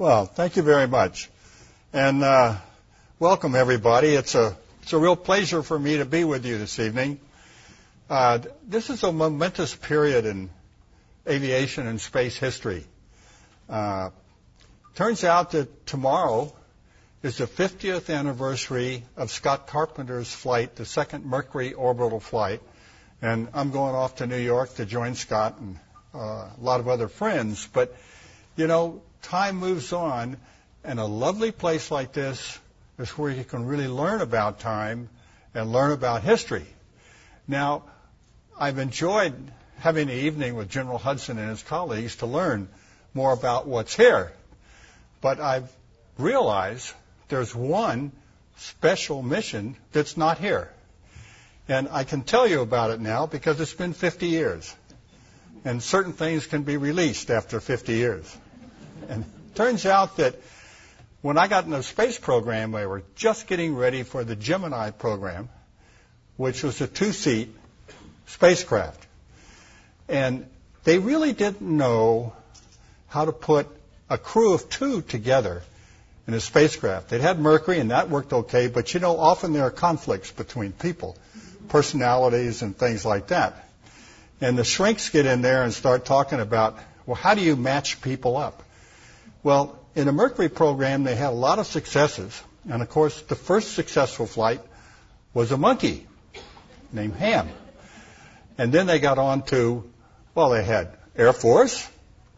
Well, thank you very much. And uh, welcome, everybody. It's a, it's a real pleasure for me to be with you this evening. Uh, this is a momentous period in aviation and space history. Uh, turns out that tomorrow is the 50th anniversary of Scott Carpenter's flight, the second Mercury orbital flight. And I'm going off to New York to join Scott and uh, a lot of other friends. But, you know, time moves on, and a lovely place like this is where you can really learn about time and learn about history. Now, I've enjoyed having the evening with General Hudson and his colleagues to learn more about what's here. But I've realized there's one special mission that's not here. And I can tell you about it now because it's been 50 years. And certain things can be released after 50 years. And it turns out that when I got in the space program, we were just getting ready for the Gemini program, which was a two-seat spacecraft. And they really didn't know how to put a crew of two together in a spacecraft. They'd had Mercury, and that worked okay, but you know, often there are conflicts between people, personalities, and things like that. And the shrinks get in there and start talking about, well, how do you match people up? Well, in the Mercury program, they had a lot of successes. And of course, the first successful flight was a monkey named Ham. And then they got on to, well, they had Air Force,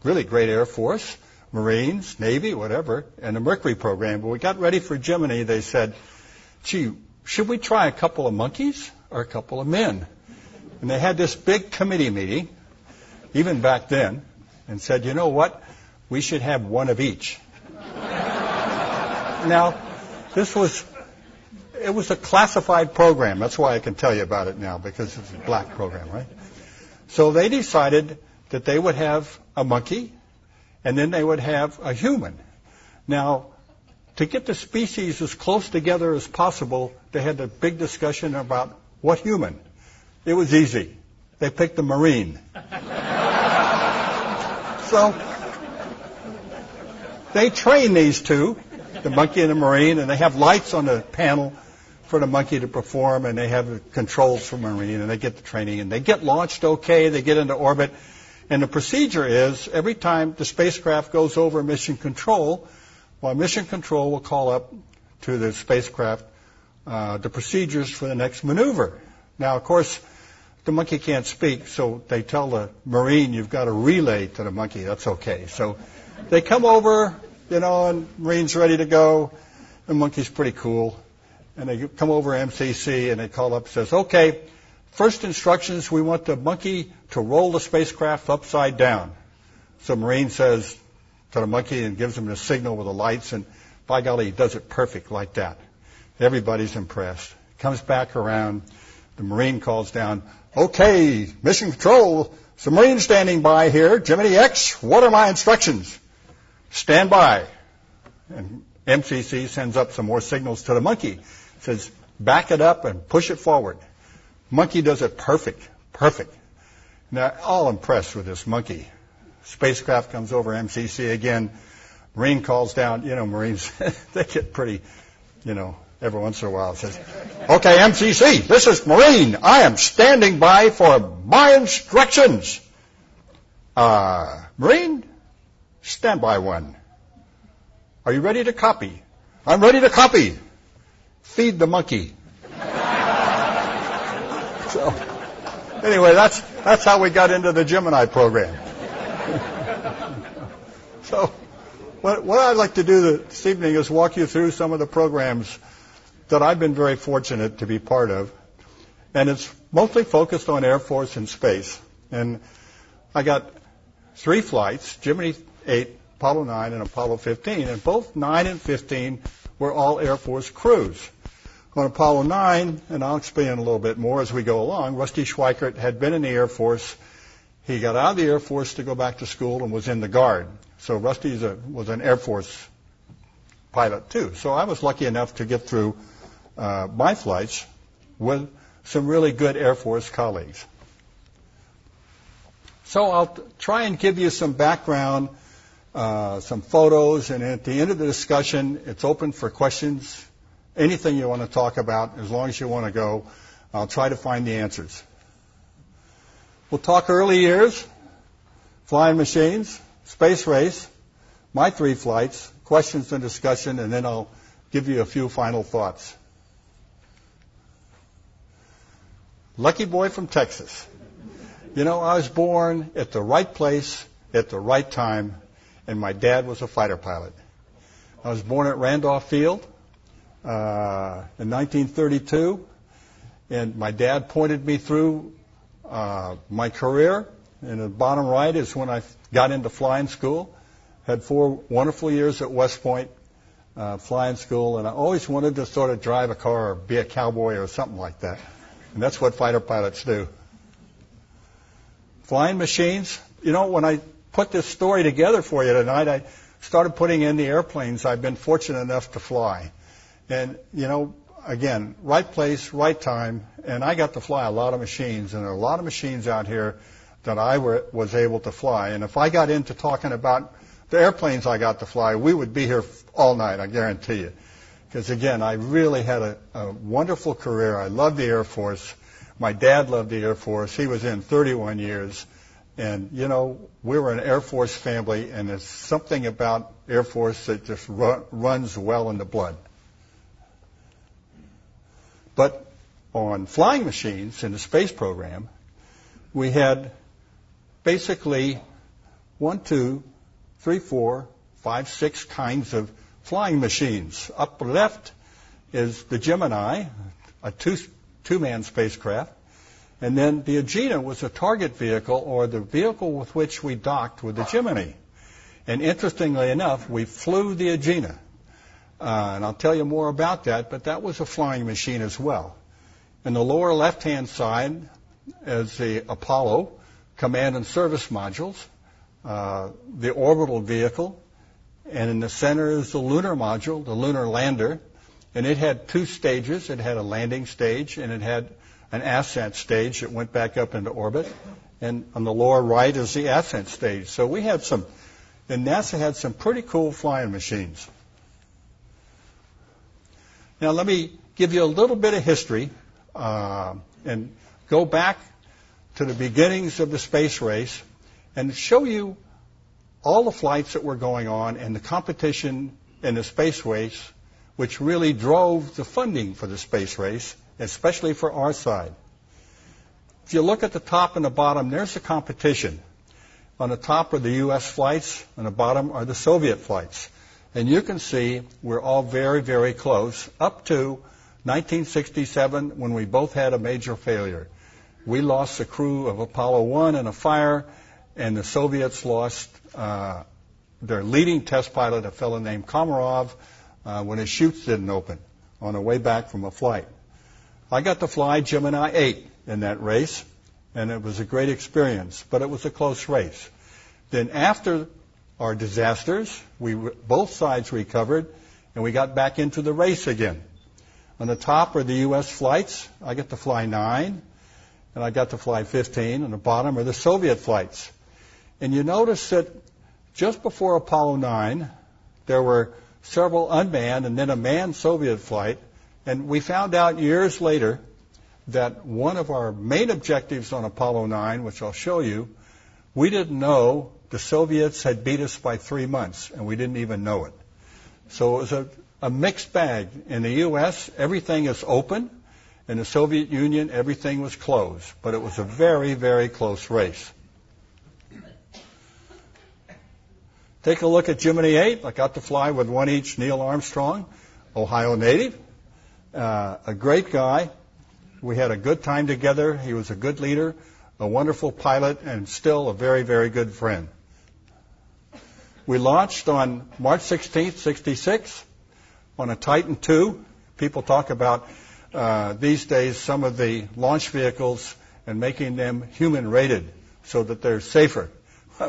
really great Air Force, Marines, Navy, whatever, and the Mercury program. But we got ready for Gemini. They said, gee, should we try a couple of monkeys or a couple of men? And they had this big committee meeting, even back then, and said, you know what? We should have one of each. now, this was it was a classified program. That's why I can tell you about it now because it's a black program, right? So they decided that they would have a monkey and then they would have a human. Now, to get the species as close together as possible, they had a big discussion about what human. It was easy. They picked the marine. so they train these two, the monkey and the marine, and they have lights on the panel for the monkey to perform, and they have the controls for marine, and they get the training, and they get launched okay, they get into orbit, and the procedure is every time the spacecraft goes over mission control, well, mission control will call up to the spacecraft uh, the procedures for the next maneuver. Now, of course, the monkey can't speak, so they tell the marine, you've got to relay to the monkey. That's okay. So they come over, you know, and Marine's ready to go. The monkey's pretty cool. And they come over MCC and they call up and says, okay, first instructions, we want the monkey to roll the spacecraft upside down. So Marine says to the monkey and gives him the signal with the lights and by golly, he does it perfect like that. Everybody's impressed. Comes back around. The Marine calls down, okay, mission control, Marine standing by here, Gemini X, what are my instructions? Stand by. And MCC sends up some more signals to the monkey. Says, back it up and push it forward. Monkey does it perfect, perfect. Now, all impressed with this monkey. Spacecraft comes over MCC again. Marine calls down. You know, Marines, they get pretty, you know, every once in a while says, okay, MCC, this is Marine. I am standing by for my instructions. Uh, Marine, Stand by one. Are you ready to copy? I'm ready to copy. Feed the monkey. so, anyway, that's, that's how we got into the Gemini program. so, what, what I'd like to do this evening is walk you through some of the programs that I've been very fortunate to be part of. And it's mostly focused on Air Force and space. And I got three flights, Gemini 8, Apollo 9, and Apollo 15. And both 9 and 15 were all Air Force crews. On Apollo 9, and I'll explain a little bit more as we go along, Rusty Schweickart had been in the Air Force. He got out of the Air Force to go back to school and was in the Guard. So Rusty was an Air Force pilot too. So I was lucky enough to get through uh, my flights with some really good Air Force colleagues. So I'll try and give you some background uh, some photos, and at the end of the discussion, it's open for questions, anything you want to talk about, as long as you want to go. I'll try to find the answers. We'll talk early years, flying machines, space race, my three flights, questions and discussion, and then I'll give you a few final thoughts. Lucky boy from Texas. You know, I was born at the right place at the right time, and my dad was a fighter pilot. I was born at Randolph Field uh, in 1932, and my dad pointed me through uh, my career. And the bottom right is when I got into flying school. Had four wonderful years at West Point uh, flying school, and I always wanted to sort of drive a car or be a cowboy or something like that. And that's what fighter pilots do. Flying machines. You know, when I put this story together for you tonight, I started putting in the airplanes I've been fortunate enough to fly. And, you know, again, right place, right time, and I got to fly a lot of machines, and there are a lot of machines out here that I were, was able to fly. And if I got into talking about the airplanes I got to fly, we would be here all night, I guarantee you. Because again, I really had a, a wonderful career. I loved the Air Force. My dad loved the Air Force. He was in 31 years. And, you know, we were an Air Force family, and there's something about Air Force that just ru- runs well in the blood. But on flying machines in the space program, we had basically one, two, three, four, five, six kinds of flying machines. Up left is the Gemini, a two, two-man spacecraft. And then the Agena was a target vehicle or the vehicle with which we docked with the Gemini. And interestingly enough, we flew the Agena. Uh, and I'll tell you more about that, but that was a flying machine as well. In the lower left-hand side is the Apollo command and service modules, uh, the orbital vehicle, and in the center is the lunar module, the lunar lander, and it had two stages. It had a landing stage and it had an ascent stage that went back up into orbit. And on the lower right is the ascent stage. So we had some, and NASA had some pretty cool flying machines. Now let me give you a little bit of history uh, and go back to the beginnings of the space race and show you all the flights that were going on and the competition in the space race, which really drove the funding for the space race, especially for our side. If you look at the top and the bottom, there's the competition. On the top are the U.S. flights, on the bottom are the Soviet flights. And you can see we're all very, very close up to 1967 when we both had a major failure. We lost the crew of Apollo 1 in a fire, and the Soviets lost uh, their leading test pilot, a fellow named Komarov, uh, when his chutes didn't open on the way back from a flight. I got to fly Gemini 8 in that race, and it was a great experience, but it was a close race. Then after our disasters, we both sides recovered, and we got back into the race again. On the top are the U.S. flights. I got to fly nine, and I got to fly 15. On the bottom are the Soviet flights. And you notice that just before Apollo 9, there were several unmanned and then a manned Soviet flight. And we found out years later that one of our main objectives on Apollo 9, which I'll show you, we didn't know the Soviets had beat us by three months, and we didn't even know it. So it was a, a mixed bag. In the U.S., everything is open. In the Soviet Union, everything was closed. But it was a very, very close race. Take a look at Gemini 8. I got to fly with one each Neil Armstrong, Ohio native, uh, a great guy. We had a good time together. He was a good leader, a wonderful pilot, and still a very, very good friend. We launched on March 16th, 66, on a Titan II. People talk about uh, these days some of the launch vehicles and making them human rated so that they're safer.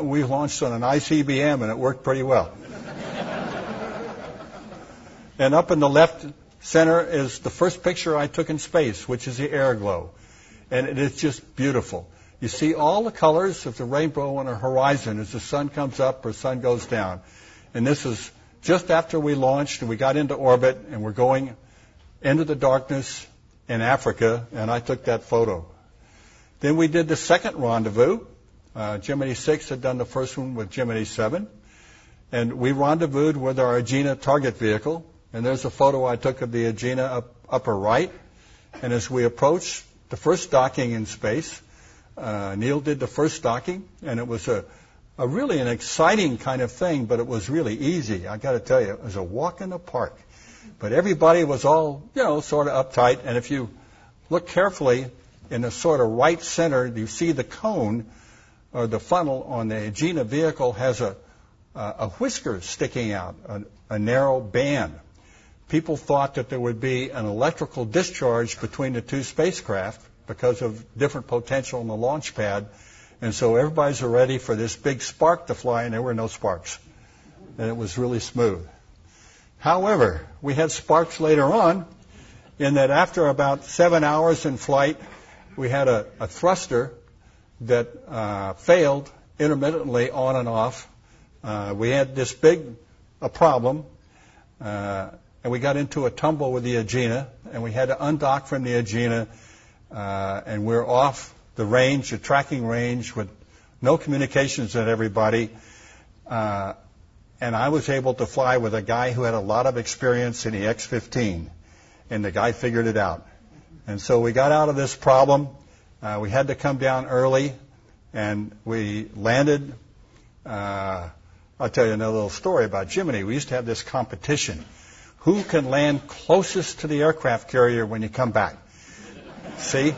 We launched on an ICBM and it worked pretty well. and up in the left center is the first picture I took in space, which is the Airglow. And it is just beautiful. You see all the colors of the rainbow on the horizon as the sun comes up or sun goes down. And this is just after we launched and we got into orbit and we're going into the darkness in Africa, and I took that photo. Then we did the second rendezvous. Uh, Gemini 6 had done the first one with Gemini 7. And we rendezvoused with our Agena target vehicle. And there's a photo I took of the Agena up, upper right. And as we approached the first docking in space, uh, Neil did the first docking, and it was a, a really an exciting kind of thing, but it was really easy. I got to tell you, it was a walk in the park. But everybody was all, you know, sort of uptight. And if you look carefully in the sort of right center, you see the cone or the funnel on the Agena vehicle has a, a whisker sticking out, a, a narrow band. People thought that there would be an electrical discharge between the two spacecraft because of different potential in the launch pad. And so everybody's ready for this big spark to fly, and there were no sparks. And it was really smooth. However, we had sparks later on in that after about seven hours in flight, we had a, a thruster that uh, failed intermittently on and off. Uh, we had this big a problem, uh, and we got into a tumble with the Agena, and we had to undock from the Agena, uh, and we're off the range, the tracking range, with no communications with everybody. Uh, and I was able to fly with a guy who had a lot of experience in the X-15, and the guy figured it out. And so we got out of this problem. Uh, we had to come down early, and we landed. Uh, I'll tell you another little story about Gemini. We used to have this competition. Who can land closest to the aircraft carrier when you come back? See?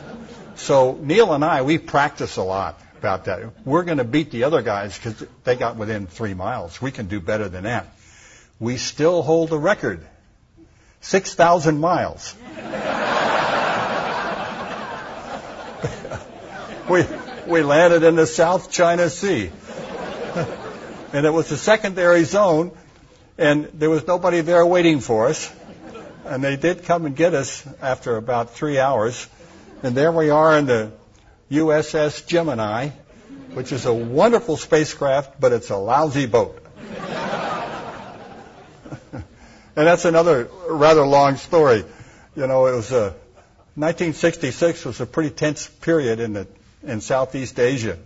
So Neil and I, we practice a lot about that. We're going to beat the other guys because they got within three miles. We can do better than that. We still hold the record. 6,000 miles. we, we landed in the South China Sea. and it was a secondary zone, and there was nobody there waiting for us. And they did come and get us after about three hours. And there we are in the USS Gemini, which is a wonderful spacecraft, but it's a lousy boat. and that's another rather long story. You know, it was a 1966 was a pretty tense period in the in Southeast Asia.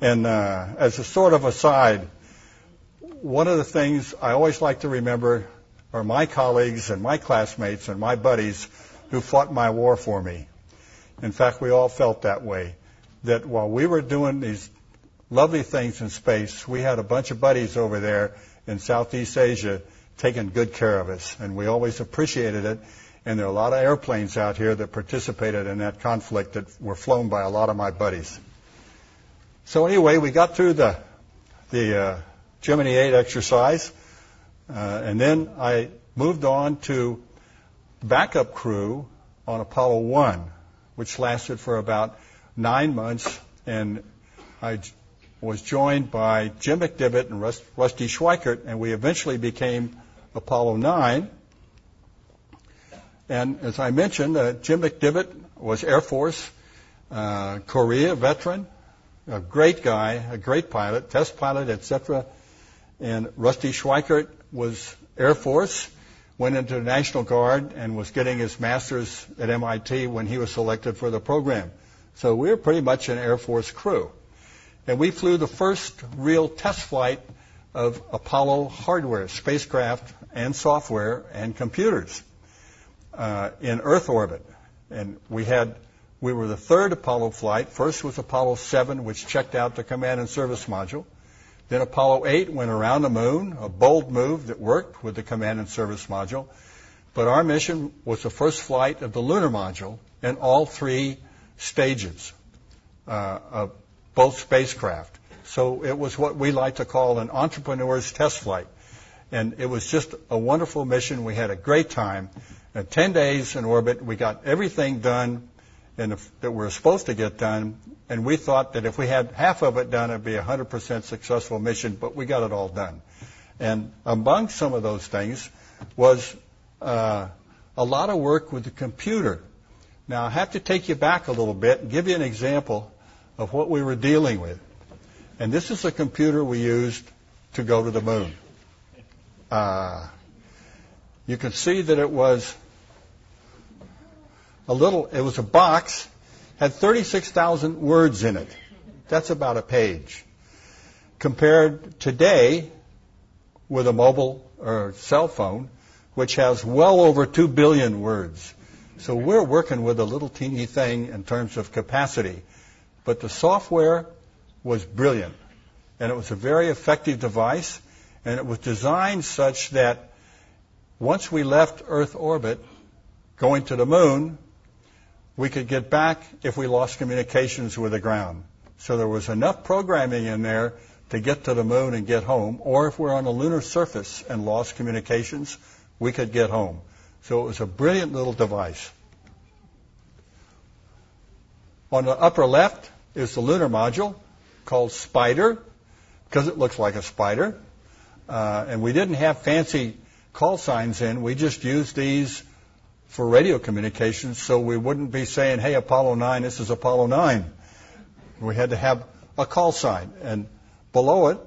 And uh, as a sort of aside, one of the things I always like to remember are my colleagues and my classmates and my buddies who fought my war for me. In fact, we all felt that way. That while we were doing these lovely things in space, we had a bunch of buddies over there in Southeast Asia taking good care of us, and we always appreciated it. And there are a lot of airplanes out here that participated in that conflict that were flown by a lot of my buddies. So anyway, we got through the the uh, Gemini 8 exercise, uh, and then I moved on to backup crew on Apollo 1 which lasted for about nine months. And I was joined by Jim McDivitt and Rusty Schweickart, and we eventually became Apollo 9. And as I mentioned, uh, Jim McDivitt was Air Force, uh, Korea veteran, a great guy, a great pilot, test pilot, etc. And Rusty Schweickart was Air Force went into the National Guard and was getting his master's at MIT when he was selected for the program. So we were pretty much an Air Force crew. And we flew the first real test flight of Apollo hardware, spacecraft and software and computers uh, in Earth orbit. And we had we were the third Apollo flight. First was Apollo 7, which checked out the command and service module. Then Apollo 8 went around the moon, a bold move that worked with the command and service module. But our mission was the first flight of the lunar module in all three stages uh, of both spacecraft. So it was what we like to call an entrepreneur's test flight. And it was just a wonderful mission. We had a great time. In 10 days in orbit, we got everything done and if, that we're supposed to get done. And we thought that if we had half of it done, it'd be a 100% successful mission, but we got it all done. And among some of those things was uh, a lot of work with the computer. Now, I have to take you back a little bit and give you an example of what we were dealing with. And this is a computer we used to go to the moon. Uh, you can see that it was a little, it was a box, had 36,000 words in it. That's about a page. Compared today with a mobile or cell phone, which has well over 2 billion words. So we're working with a little teeny thing in terms of capacity. But the software was brilliant. And it was a very effective device. And it was designed such that once we left Earth orbit, going to the moon, we could get back if we lost communications with the ground. So there was enough programming in there to get to the moon and get home, or if we're on the lunar surface and lost communications, we could get home. So it was a brilliant little device. On the upper left is the lunar module called Spider, because it looks like a spider. Uh, and we didn't have fancy call signs in. We just used these for radio communications so we wouldn't be saying, hey, Apollo 9, this is Apollo 9. We had to have a call sign. And below it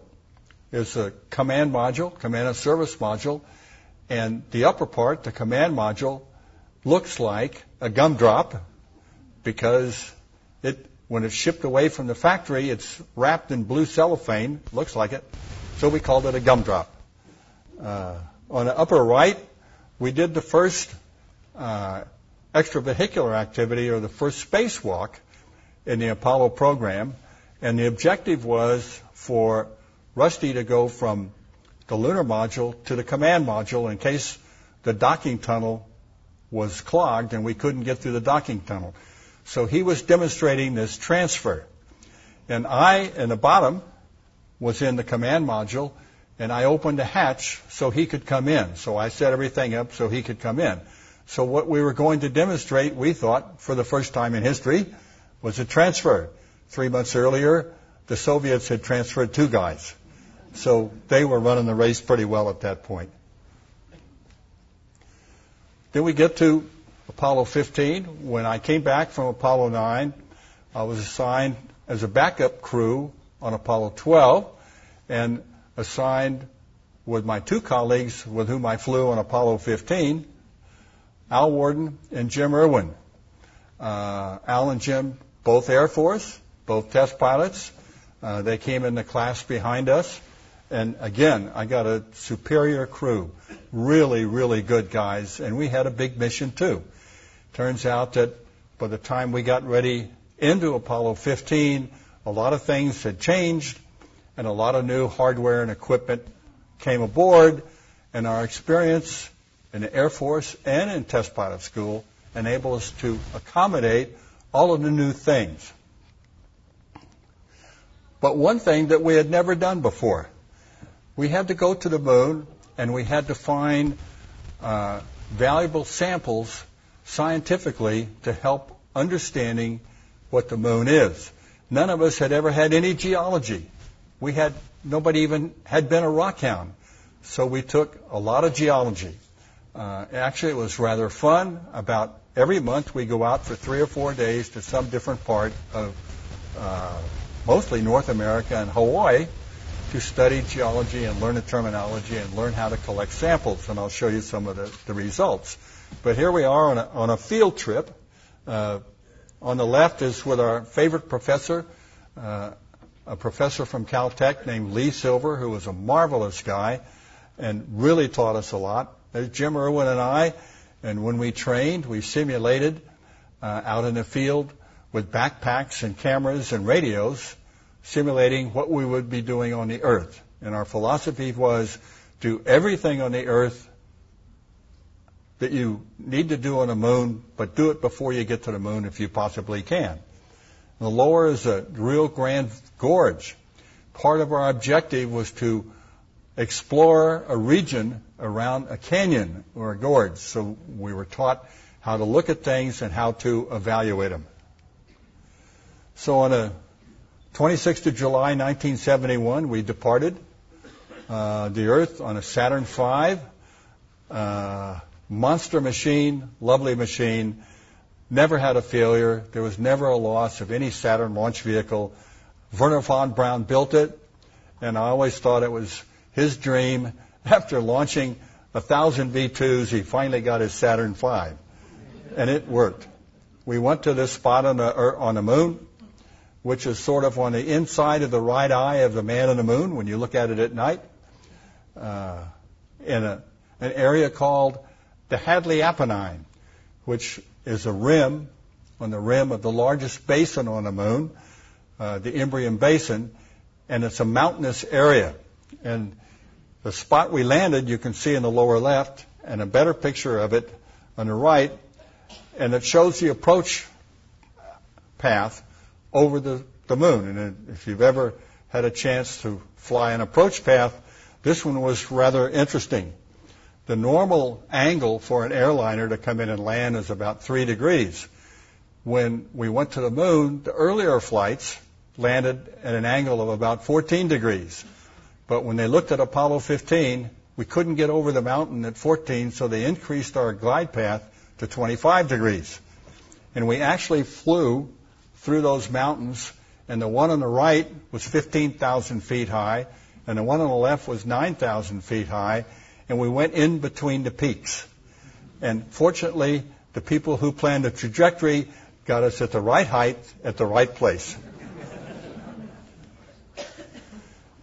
is a command module, command and service module. And the upper part, the command module, looks like a gumdrop because it, when it's shipped away from the factory, it's wrapped in blue cellophane, looks like it. So we called it a gumdrop. Uh, on the upper right, we did the first Uh, extravehicular activity or the first spacewalk in the Apollo program. And the objective was for Rusty to go from the lunar module to the command module in case the docking tunnel was clogged and we couldn't get through the docking tunnel. So he was demonstrating this transfer. And I, in the bottom, was in the command module, and I opened a hatch so he could come in. So I set everything up so he could come in. So what we were going to demonstrate, we thought, for the first time in history, was a transfer. Three months earlier, the Soviets had transferred two guys. So they were running the race pretty well at that point. Then we get to Apollo 15. When I came back from Apollo 9, I was assigned as a backup crew on Apollo 12 and assigned with my two colleagues with whom I flew on Apollo 15, Al Worden and Jim Irwin. Uh, Al and Jim, both Air Force, both test pilots. Uh, they came in the class behind us. And again, I got a superior crew. Really, really good guys. And we had a big mission too. Turns out that by the time we got ready into Apollo 15, a lot of things had changed and a lot of new hardware and equipment came aboard, and our experience in the Air Force and in test pilot school enable us to accommodate all of the new things. But one thing that we had never done before, we had to go to the moon and we had to find uh, valuable samples scientifically to help understanding what the moon is. None of us had ever had any geology we had nobody even had been a rockhound. So we took a lot of geology. Uh, actually, it was rather fun. About every month, we go out for three or four days to some different part of uh, mostly North America and Hawaii to study geology and learn the terminology and learn how to collect samples. And I'll show you some of the, the results. But here we are on a, on a field trip. Uh, on the left is with our favorite professor, uh, a professor from Caltech named Lee Silver, who was a marvelous guy and really taught us a lot. There's Jim Irwin and I, and when we trained, we simulated uh, out in the field with backpacks and cameras and radios, simulating what we would be doing on the Earth. And our philosophy was do everything on the Earth that you need to do on the moon, but do it before you get to the moon if you possibly can. The lower is a Rio Grande Gorge. Part of our objective was to explore a region around a canyon or a gorge. So we were taught how to look at things and how to evaluate them. So on a 26th of July 1971, we departed uh, the Earth on a Saturn V, uh, monster machine, lovely machine, never had a failure. There was never a loss of any Saturn launch vehicle. Wernher von Braun built it, and I always thought it was his dream. After launching a thousand V2s, he finally got his Saturn V, and it worked. We went to this spot on the on the moon, which is sort of on the inside of the right eye of the man on the moon when you look at it at night, uh, in a, an area called the Hadley Apennine, which is a rim on the rim of the largest basin on the moon, uh, the Imbrium Basin, and it's a mountainous area. And the spot we landed, you can see in the lower left, and a better picture of it on the right, and it shows the approach path over the, the moon. And if you've ever had a chance to fly an approach path, this one was rather interesting. The normal angle for an airliner to come in and land is about three degrees. When we went to the moon, the earlier flights landed at an angle of about 14 degrees. But when they looked at Apollo 15, we couldn't get over the mountain at 14, so they increased our glide path to 25 degrees. And we actually flew through those mountains, and the one on the right was 15,000 feet high, and the one on the left was 9,000 feet high, and we went in between the peaks. And fortunately, the people who planned the trajectory got us at the right height at the right place.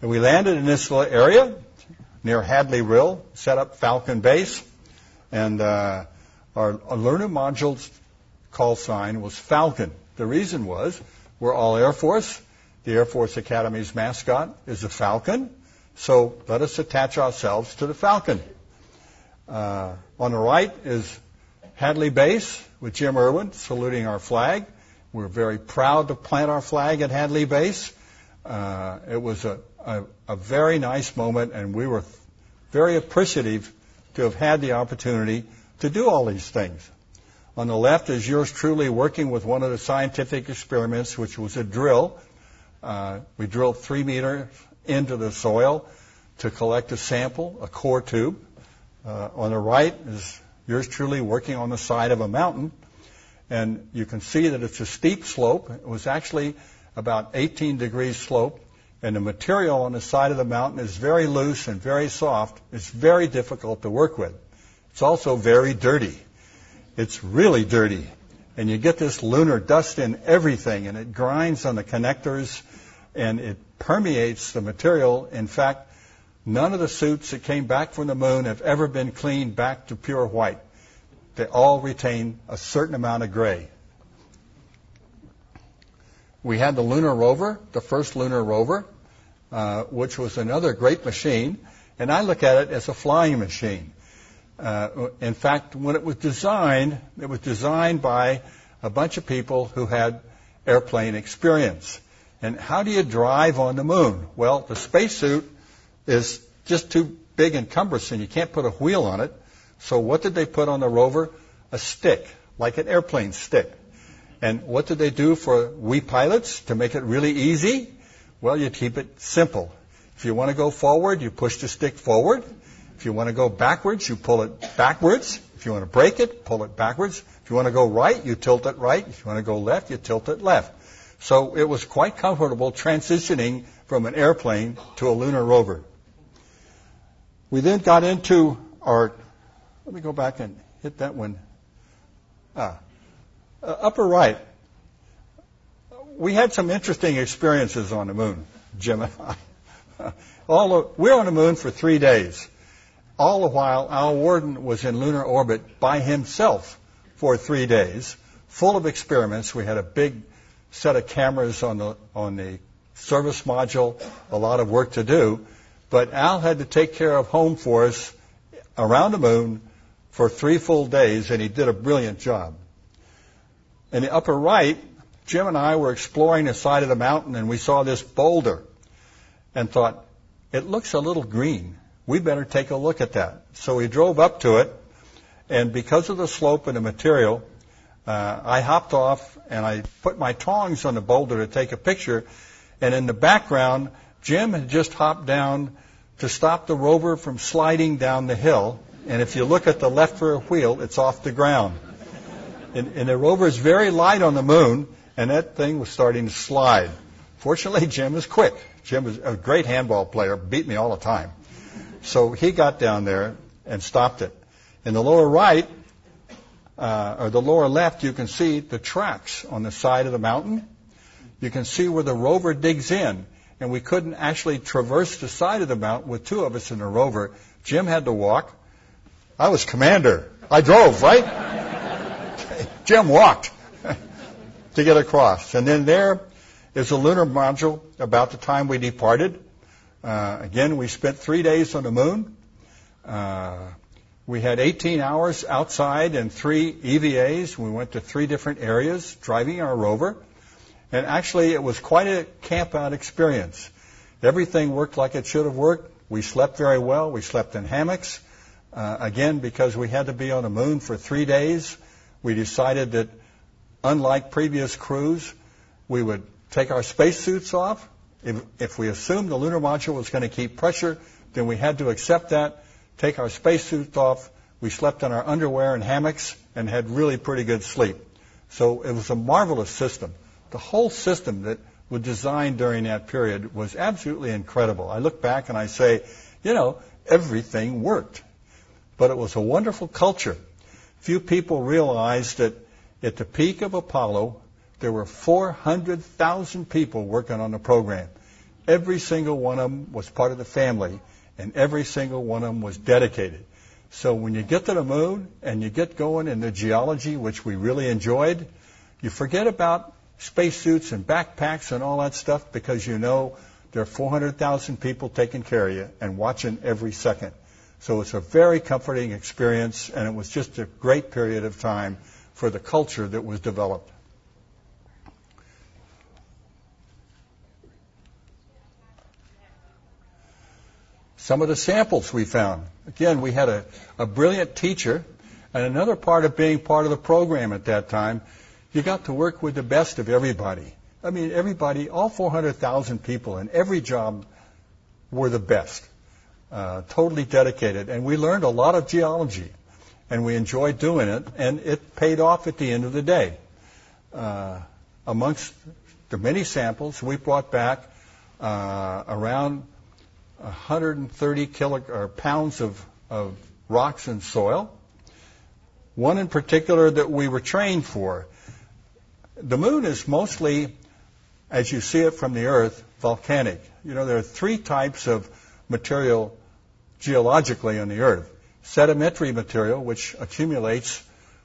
And we landed in this little area near Hadley Rill, set up Falcon Base, and uh, our, our module's call sign was Falcon. The reason was we're all Air Force. The Air Force Academy's mascot is a falcon. So let us attach ourselves to the Falcon. Uh, on the right is Hadley Base with Jim Irwin saluting our flag. We're very proud to plant our flag at Hadley Base. Uh, it was a, a, a, very nice moment, and we were very appreciative to have had the opportunity to do all these things. On the left is yours truly working with one of the scientific experiments, which was a drill. Uh, we drilled three meters into the soil to collect a sample, a core tube. Uh, on the right is yours truly working on the side of a mountain. And you can see that it's a steep slope. It was actually about 18 degrees slope. And the material on the side of the mountain is very loose and very soft. It's very difficult to work with. It's also very dirty. It's really dirty. And you get this lunar dust in everything, and it grinds on the connectors, and it permeates the material. In fact, none of the suits that came back from the moon have ever been cleaned back to pure white. They all retain a certain amount of gray. We had the lunar rover, the first lunar rover, uh, which was another great machine, and I look at it as a flying machine. Uh, in fact, when it was designed, it was designed by a bunch of people who had airplane experience. And how do you drive on the moon? Well, the spacesuit is just too big and cumbersome. You can't put a wheel on it. So what did they put on the rover? A stick, like an airplane stick. And what did they do for we pilots to make it really easy? Well, you keep it simple. If you want to go forward, you push the stick forward. If you want to go backwards, you pull it backwards. If you want to brake it, pull it backwards. If you want to go right, you tilt it right. If you want to go left, you tilt it left. So it was quite comfortable transitioning from an airplane to a lunar rover. We then got into our, let me go back and hit that one. Ah, uh, upper right. We had some interesting experiences on the moon, Jim and I. All of, we're on the moon for three days all the while Al Worden was in lunar orbit by himself for three days, full of experiments. We had a big set of cameras on the on the service module, a lot of work to do. But Al had to take care of home for us around the moon for three full days, and he did a brilliant job. In the upper right, Jim and I were exploring the side of the mountain, and we saw this boulder, and thought, it looks a little green we better take a look at that. So we drove up to it, and because of the slope and the material, uh, I hopped off and I put my tongs on the boulder to take a picture. And in the background, Jim had just hopped down to stop the rover from sliding down the hill. And if you look at the left rear wheel, it's off the ground. And, and the rover is very light on the moon, and that thing was starting to slide. Fortunately, Jim was quick. Jim was a great handball player, beat me all the time. So he got down there and stopped it. In the lower right, uh, or the lower left, you can see the tracks on the side of the mountain. You can see where the rover digs in, and we couldn't actually traverse the side of the mountain with two of us in the rover. Jim had to walk. I was commander. I drove, right? Jim walked to get across. And then there is a lunar module about the time we departed. Uh, again, we spent three days on the moon. Uh, we had 18 hours outside and three EVAs. We went to three different areas driving our rover. And actually, it was quite a camp out experience. Everything worked like it should have worked. We slept very well. We slept in hammocks. Uh, again, because we had to be on the moon for three days, we decided that unlike previous crews, we would take our spacesuits off. If, if we assumed the lunar module was going to keep pressure, then we had to accept that, take our spacesuits off. We slept in our underwear and hammocks and had really pretty good sleep. So it was a marvelous system. The whole system that was designed during that period was absolutely incredible. I look back and I say, you know, everything worked. But it was a wonderful culture. Few people realized that at the peak of Apollo, there were 400,000 people working on the program. Every single one of them was part of the family, and every single one of them was dedicated. So when you get to the moon and you get going in the geology, which we really enjoyed, you forget about spacesuits and backpacks and all that stuff because you know there are 400,000 people taking care of you and watching every second. So it's a very comforting experience, and it was just a great period of time for the culture that was developed. Some of the samples we found. Again, we had a, a brilliant teacher, and another part of being part of the program at that time, you got to work with the best of everybody. I mean, everybody, all 400,000 people in every job were the best, uh, totally dedicated. And we learned a lot of geology and we enjoyed doing it, and it paid off at the end of the day. Uh, amongst the many samples, we brought back uh, around 130 kilo, pounds of, of rocks and soil. One in particular that we were trained for. The moon is mostly, as you see it from the Earth, volcanic. You know, there are three types of material geologically on the Earth sedimentary material, which accumulates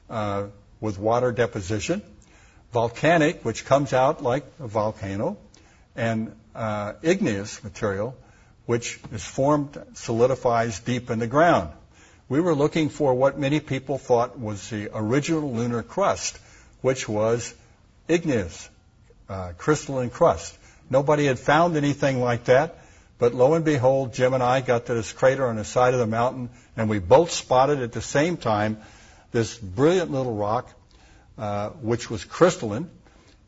uh, with water deposition, volcanic, which comes out like a volcano, and uh, igneous material, which is formed, solidifies deep in the ground. We were looking for what many people thought was the original lunar crust, which was igneous, uh, crystalline crust. Nobody had found anything like that. But lo and behold, Jim and I got to this crater on the side of the mountain, and we both spotted at the same time this brilliant little rock, uh, which was crystalline,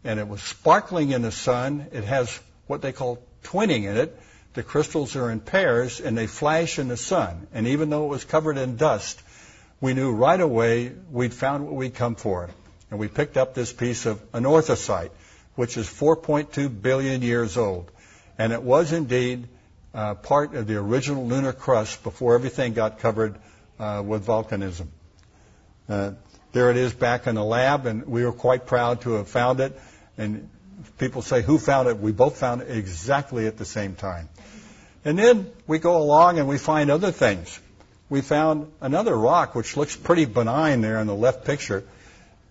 and it was sparkling in the sun. It has what they call twinning in it. The crystals are in pairs, and they flash in the sun. And even though it was covered in dust, we knew right away we'd found what we'd come for. And we picked up this piece of anorthosite, which is 4.2 billion years old. And it was indeed uh, part of the original lunar crust before everything got covered uh, with volcanism. Uh, there it is back in the lab, and we were quite proud to have found it. And people say, Who found it? We both found it exactly at the same time. And then we go along and we find other things. We found another rock which looks pretty benign there in the left picture.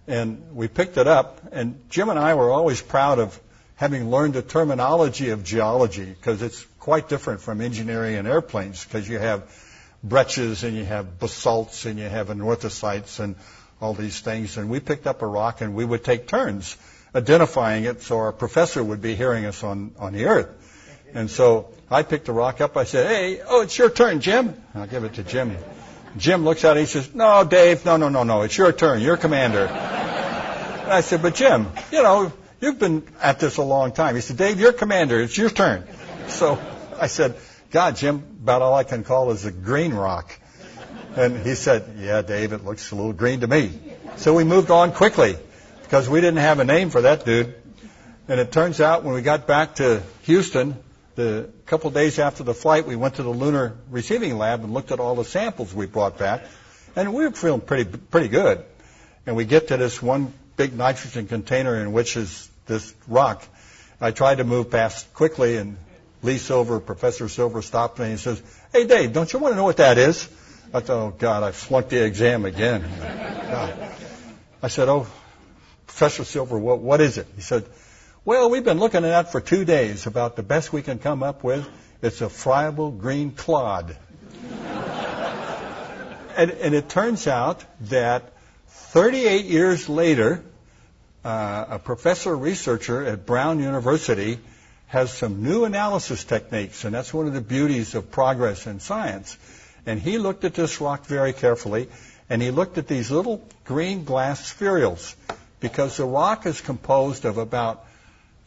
And we picked it up, and Jim and I were always proud of having learned the terminology of geology because it's quite different from engineering and airplanes because you have breccias and you have basalts and you have anorthosites and all these things. And we picked up a rock and we would take turns identifying it so our professor would be hearing us on, on the earth. And so I picked the rock up. I said, hey, oh, it's your turn, Jim. I'll give it to Jim. Jim looks at it. He says, no, Dave, no, no, no, no. It's your turn. You're commander. And I said, but Jim, you know, You've been at this a long time. He said, Dave, you're commander. It's your turn. So I said, God, Jim, about all I can call is a green rock. And he said, Yeah, Dave, it looks a little green to me. So we moved on quickly because we didn't have a name for that dude. And it turns out when we got back to Houston, the couple days after the flight, we went to the lunar receiving lab and looked at all the samples we brought back, and we were feeling pretty pretty good. And we get to this one big nitrogen container in which is this rock. I tried to move past quickly, and Lee Silver, Professor Silver, stopped me and says, "Hey, Dave, don't you want to know what that is?" I thought, "Oh God, I flunked the exam again." I said, "Oh, Professor Silver, what what is it?" He said well, we've been looking at that for two days. About the best we can come up with. It's a friable green clod. and, and, it turns out that 38 years later, uh, a professor researcher at Brown University has some new analysis techniques, and that's one of the beauties of progress in science. And he looked at this rock very carefully, and he looked at these little green glass spherules, because the rock is composed of about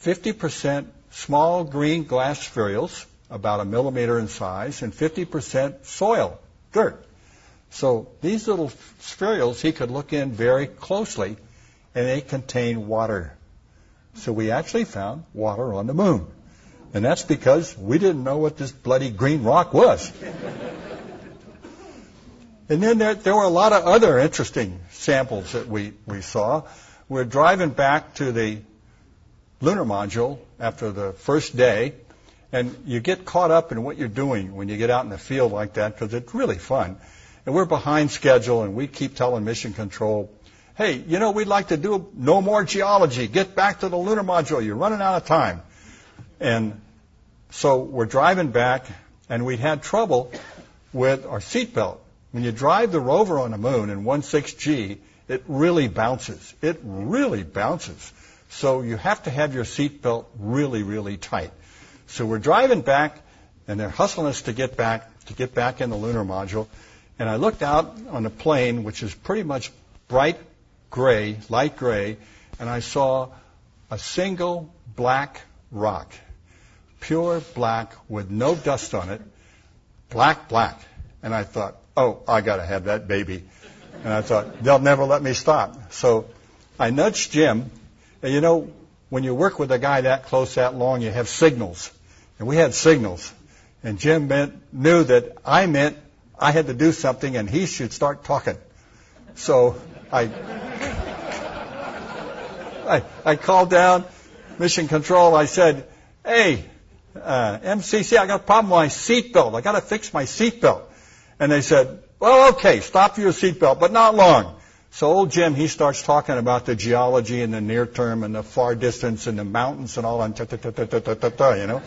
50% small green glass spherules, about a millimeter in size, and 50% soil, dirt. So these little spherules he could look in very closely, and they contain water. So we actually found water on the moon. And that's because we didn't know what this bloody green rock was. and then there, there were a lot of other interesting samples that we, we saw. We're driving back to the lunar module after the first day, and you get caught up in what you're doing when you get out in the field like that because it's really fun. And we're behind schedule, and we keep telling Mission Control, hey, you know, we'd like to do no more geology. Get back to the lunar module. You're running out of time. And so we're driving back, and we had trouble with our seatbelt. When you drive the rover on the moon in 1.6G, it really bounces. It really bounces. So you have to have your seatbelt really, really tight. So we're driving back, and they're hustling us to get back to get back in the lunar module. And I looked out on the plain, which is pretty much bright gray, light gray, and I saw a single black rock, pure black with no dust on it, black, black. And I thought, oh, I got to have that baby. And I thought, they'll never let me stop. So I nudged Jim, and you know, when you work with a guy that close, that long, you have signals. And we had signals. And Jim meant, knew that I meant I had to do something and he should start talking. So I, I, I called down mission control. I said, hey, uh, MCC, I got a problem with my seatbelt. I got to fix my seatbelt. And they said, well, okay, stop your seatbelt, but not long. So old Jim, he starts talking about the geology and the near term and the far distance and the mountains and all that, you know.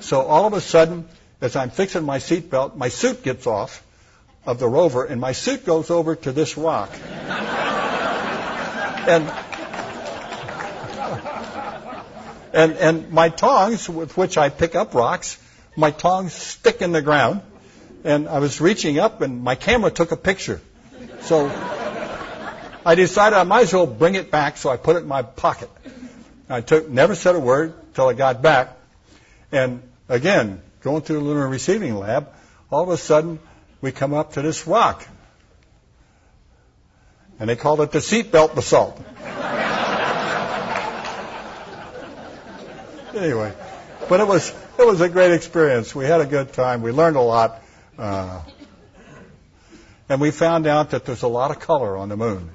So all of a sudden, as I'm fixing my seatbelt, my suit gets off of the rover and my suit goes over to this rock. and and and my tongs with which I pick up rocks, my tongs stick in the ground. And I was reaching up and my camera took a picture. So I decided I might as well bring it back, so I put it in my pocket. I took, never said a word till I got back. And again, going through the lunar receiving lab, all of a sudden we come up to this rock. And they called it the seatbelt basalt. Anyway, but it was it was a great experience. We had a good time. We learned a lot, uh, and we found out that there's a lot of color on the moon.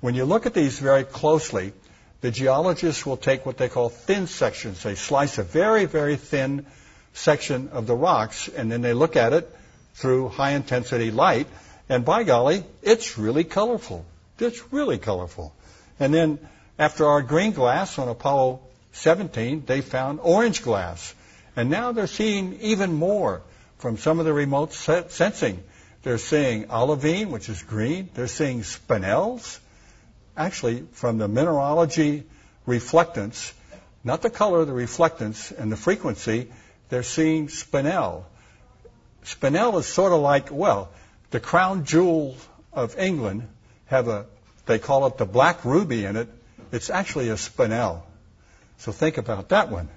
When you look at these very closely, the geologists will take what they call thin sections. They slice a very, very thin section of the rocks, and then they look at it through high intensity light, and by golly, it's really colorful. It's really colorful. And then after our green glass on Apollo 17, they found orange glass. And now they're seeing even more from some of the remote sensing. They're seeing olivine, which is green. They're seeing spinels actually from the mineralogy reflectance, not the color, the reflectance and the frequency, they're seeing spinel. Spinel is sort of like, well, the crown jewel of England have a, they call it the black ruby in it. It's actually a spinel. So think about that one.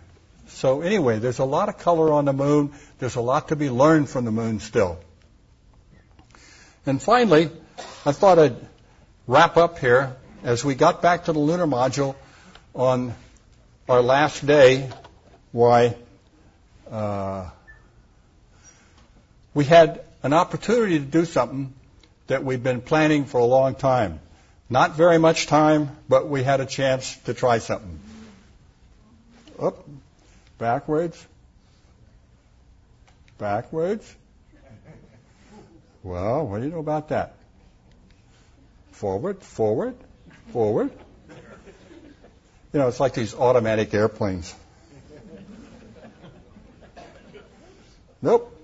So anyway, there's a lot of color on the moon. There's a lot to be learned from the moon still. And finally, I thought I'd wrap up here. As we got back to the lunar module on our last day, why, uh, we had an opportunity to do something that we've been planning for a long time. Not very much time, but we had a chance to try something. Up, backwards, backwards. Well, what do you know about that? Forward, forward, forward. You know, it's like these automatic airplanes. Nope.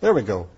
There we go.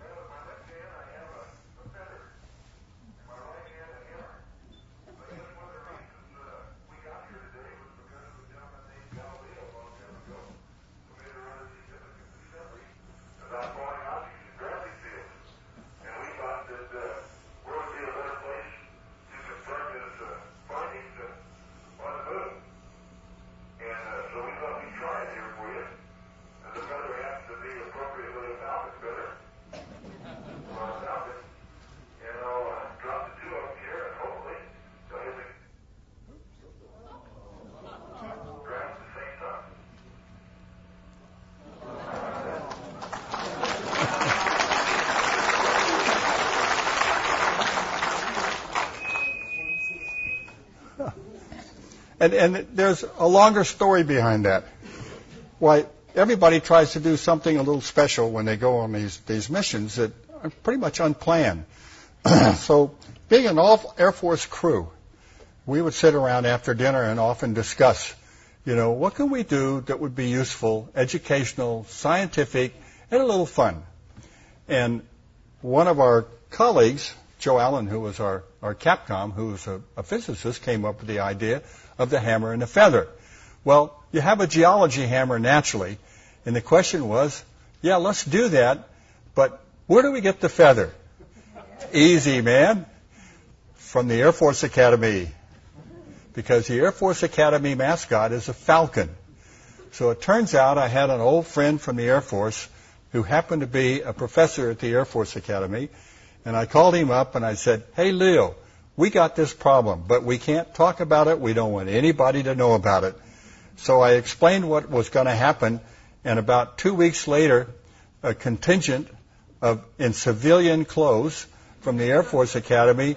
And, and there's a longer story behind that. Why, everybody tries to do something a little special when they go on these, these missions that are pretty much unplanned. so, being an all Air Force crew, we would sit around after dinner and often discuss, you know, what can we do that would be useful, educational, scientific, and a little fun. And one of our colleagues, Joe Allen, who was our, our Capcom, who was a, a physicist, came up with the idea of the hammer and the feather. Well, you have a geology hammer naturally, and the question was, yeah, let's do that, but where do we get the feather? Easy, man. From the Air Force Academy. Because the Air Force Academy mascot is a falcon. So it turns out I had an old friend from the Air Force who happened to be a professor at the Air Force Academy, and I called him up and I said, Hey, Leo, we got this problem, but we can't talk about it. We don't want anybody to know about it. So I explained what was going to happen, and about two weeks later, a contingent of in civilian clothes from the Air Force Academy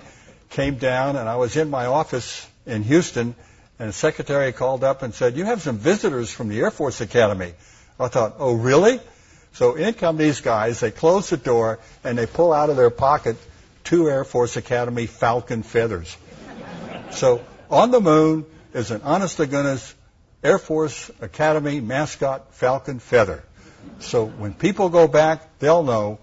came down, and I was in my office in Houston, and the secretary called up and said, "You have some visitors from the Air Force Academy." I thought, "Oh, really?" So in come these guys. They close the door and they pull out of their pocket two Air Force Academy Falcon feathers. So on the moon is an honest to goodness Air Force Academy mascot Falcon feather. So when people go back, they'll know.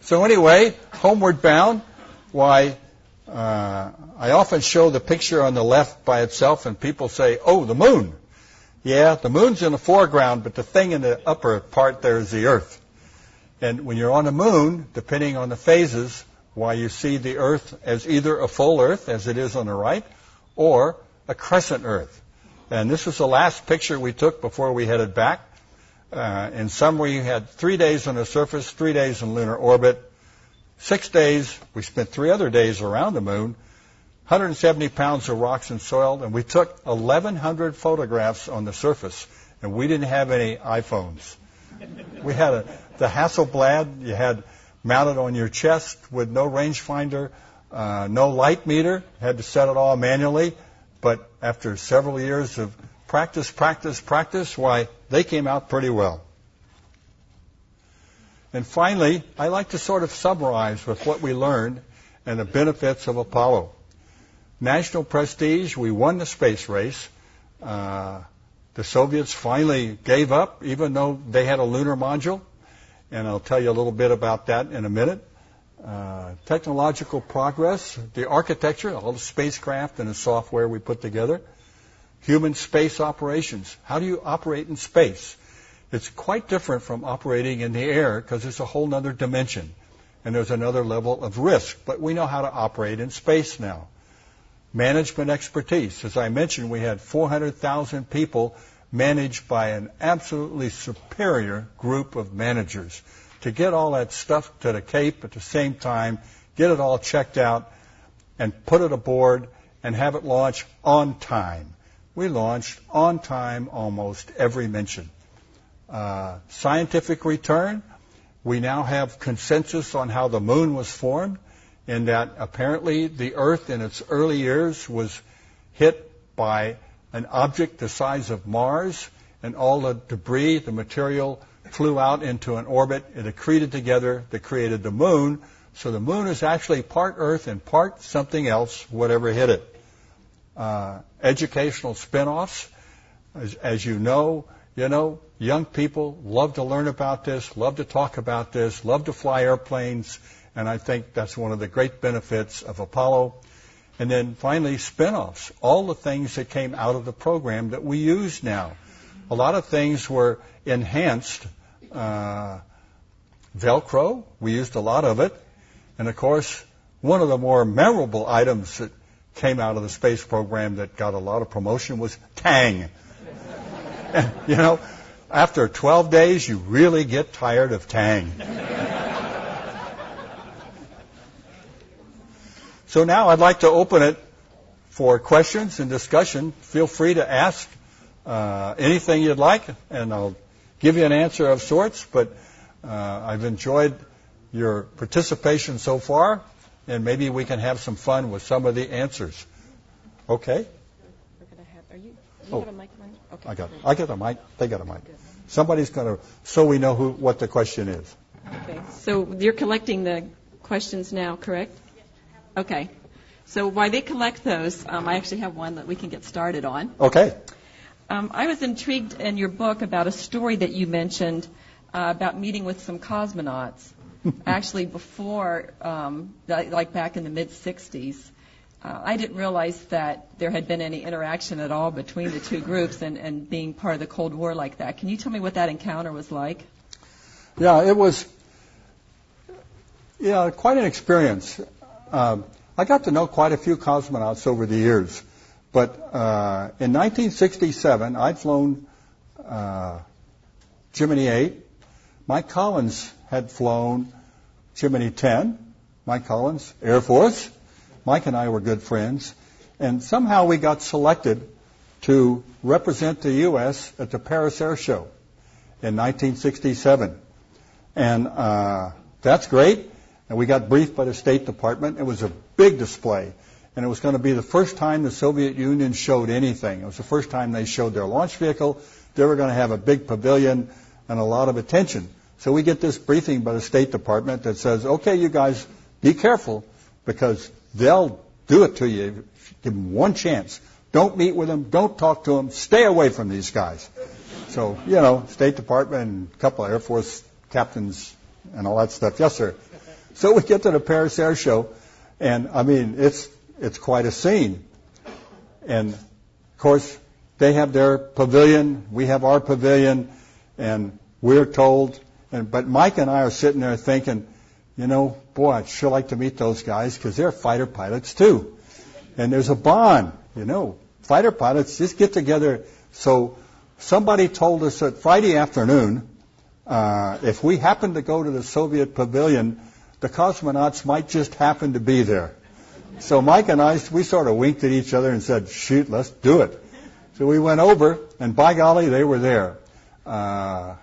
So anyway, homeward bound. Why, uh, I often show the picture on the left by itself, and people say, "Oh, the moon." Yeah, the moon's in the foreground, but the thing in the upper part there is the Earth. And when you're on the moon, depending on the phases, why you see the Earth as either a full Earth, as it is on the right, or a crescent Earth. And this is the last picture we took before we headed back. Uh, in summary, we had three days on the surface, three days in lunar orbit, six days. We spent three other days around the moon, 170 pounds of rocks and soil, and we took 1,100 photographs on the surface, and we didn't have any iPhones. We had a, the Hasselblad you had mounted on your chest with no rangefinder, uh, no light meter, had to set it all manually. But after several years of practice, practice, practice, why, they came out pretty well. And finally, I like to sort of summarize with what we learned and the benefits of Apollo. National prestige, we won the space race. Uh, the Soviets finally gave up, even though they had a lunar module, and I'll tell you a little bit about that in a minute. Uh, technological progress, the architecture, all the spacecraft and the software we put together, human space operations. How do you operate in space? It's quite different from operating in the air because it's a whole other dimension and there's another level of risk. But we know how to operate in space now. Management expertise. As I mentioned, we had 400,000 people managed by an absolutely superior group of managers to get all that stuff to the Cape at the same time, get it all checked out, and put it aboard and have it launch on time. We launched on time almost every mission. Uh, scientific return, we now have consensus on how the moon was formed, in that apparently the Earth in its early years was hit by an object the size of Mars, and all the debris, the material, flew out into an orbit. It accreted together that created the moon. So the moon is actually part Earth and part something else, whatever hit it. Uh, educational spin-offs, as, as you know, you know, young people love to learn about this, love to talk about this, love to fly airplanes, and I think that's one of the great benefits of Apollo. And then finally, spin-offs, all the things that came out of the program that we use now. A lot of things were enhanced. Uh, Velcro, we used a lot of it. And of course, one of the more memorable items that came out of the space program that got a lot of promotion was Tang. and, you know, after 12 days, you really get tired of Tang. so now I'd like to open it for questions and discussion. Feel free to ask uh, anything you'd like, and I'll give you an answer of sorts. But uh, I've enjoyed your participation so far, and maybe we can have some fun with some of the answers. Okay? We're gonna have. Are you? You Oh. have a mic? Okay. I got. I got a mic. They got a mic. Somebody's going to, so we know who what the question is. Okay. So you're collecting the questions now, correct? Okay. So while they collect those, um, I actually have one that we can get started on. Okay. Um, I was intrigued in your book about a story that you mentioned uh, about meeting with some cosmonauts, actually before, um, like back in the mid 60s. Uh, I didn't realize that there had been any interaction at all between the two groups and, and being part of the Cold War like that. Can you tell me what that encounter was like? Yeah, it was. Yeah, quite an experience. Um, I got to know quite a few cosmonauts over the years, but uh, in 1967, I'd flown uh, Gemini 8. Mike Collins had flown Gemini 10. Mike Collins, Air Force. Mike and I were good friends, and somehow we got selected to represent the U.S. at the Paris Air Show in 1967. And uh, that's great. And we got briefed by the State Department. It was a big display. And it was going to be the first time the Soviet Union showed anything. It was the first time they showed their launch vehicle. They were going to have a big pavilion and a lot of attention. So we get this briefing by the State Department that says, okay, you guys, be careful because they'll do it to you. Give them one chance. Don't meet with them. Don't talk to them. Stay away from these guys. So, you know, State Department and a couple of Air Force captains and all that stuff. Yes, sir. So we get to the Paris Air Show, and I mean, it's it's quite a scene. And of course, they have their pavilion, we have our pavilion, and we're told. And but Mike and I are sitting there thinking, you know, boy, I'd sure like to meet those guys because they're fighter pilots too. And there's a bond, you know. Fighter pilots just get together. So somebody told us that Friday afternoon, uh, if we happened to go to the Soviet pavilion, the cosmonauts might just happen to be there. So Mike and I, we sort of winked at each other and said, shoot, let's do it. So we went over, and by golly, they were there. Uh,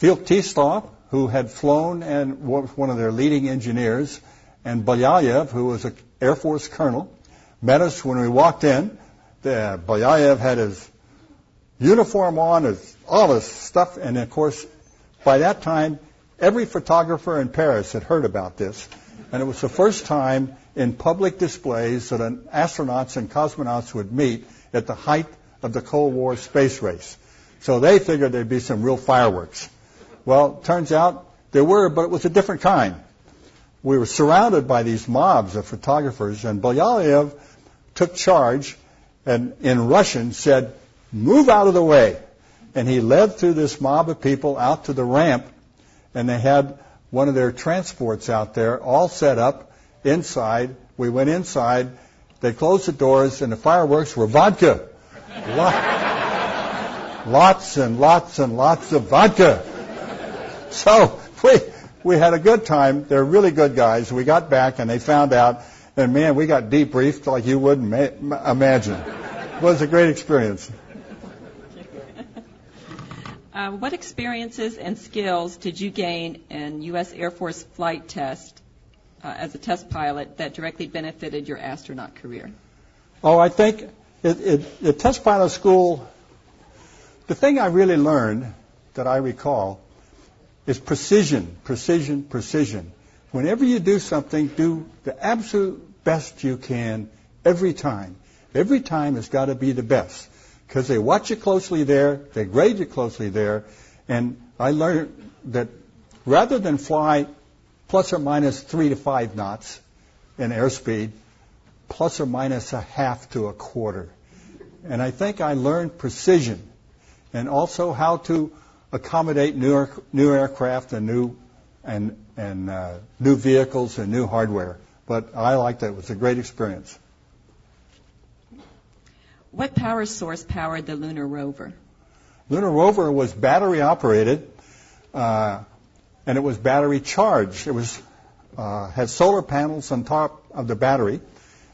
Feoktistov, who had flown and was one of their leading engineers, and Belyayev, who was an Air Force colonel, met us when we walked in. The, Belyayev had his uniform on, his, all his stuff, and of course, by that time, every photographer in Paris had heard about this, and it was the first time in public displays that an astronauts and cosmonauts would meet at the height of the Cold War space race. So they figured there'd be some real fireworks. Well, turns out there were, but it was a different kind. We were surrounded by these mobs of photographers, and Belyayev took charge and in Russian said, move out of the way. And he led through this mob of people out to the ramp, and they had one of their transports out there all set up inside. We went inside. They closed the doors, and the fireworks were vodka. lots and lots and lots of vodka. So we we had a good time. They're really good guys. We got back, and they found out, and man, we got debriefed like you wouldn't ma- imagine. It was a great experience. Uh, what experiences and skills did you gain in U.S. Air Force flight test uh, as a test pilot that directly benefited your astronaut career? Oh, I think it, it, the test pilot school, the thing I really learned that I recall is precision, precision, precision. Whenever you do something, do the absolute best you can every time. Every time has got to be the best because they watch you closely there, they grade you closely there, and I learned that rather than fly plus or minus three to five knots in airspeed, plus or minus a half to a quarter. And I think I learned precision and also how to accommodate new, new aircraft and new and and uh, new vehicles and new hardware. But I liked it. It was a great experience. What power source powered the lunar rover? Lunar rover was battery operated, uh, and it was battery charged. It was uh, had solar panels on top of the battery.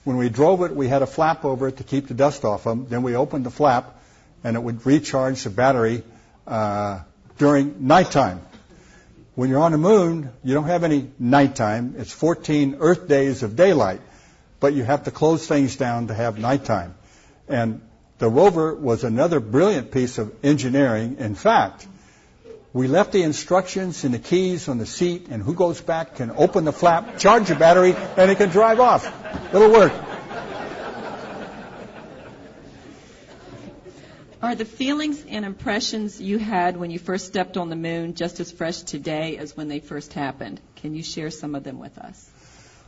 When we drove it, we had a flap over it to keep the dust off them. Then we opened the flap, and it would recharge the battery uh, during nighttime. When you're on the moon, you don't have any nighttime. It's 14 Earth days of daylight, but you have to close things down to have nighttime. And the rover was another brilliant piece of engineering. In fact, we left the instructions and the keys on the seat, and who goes back can open the flap, charge the battery, and it can drive off. It'll work. Are the feelings and impressions you had when you first stepped on the moon just as fresh today as when they first happened? Can you share some of them with us?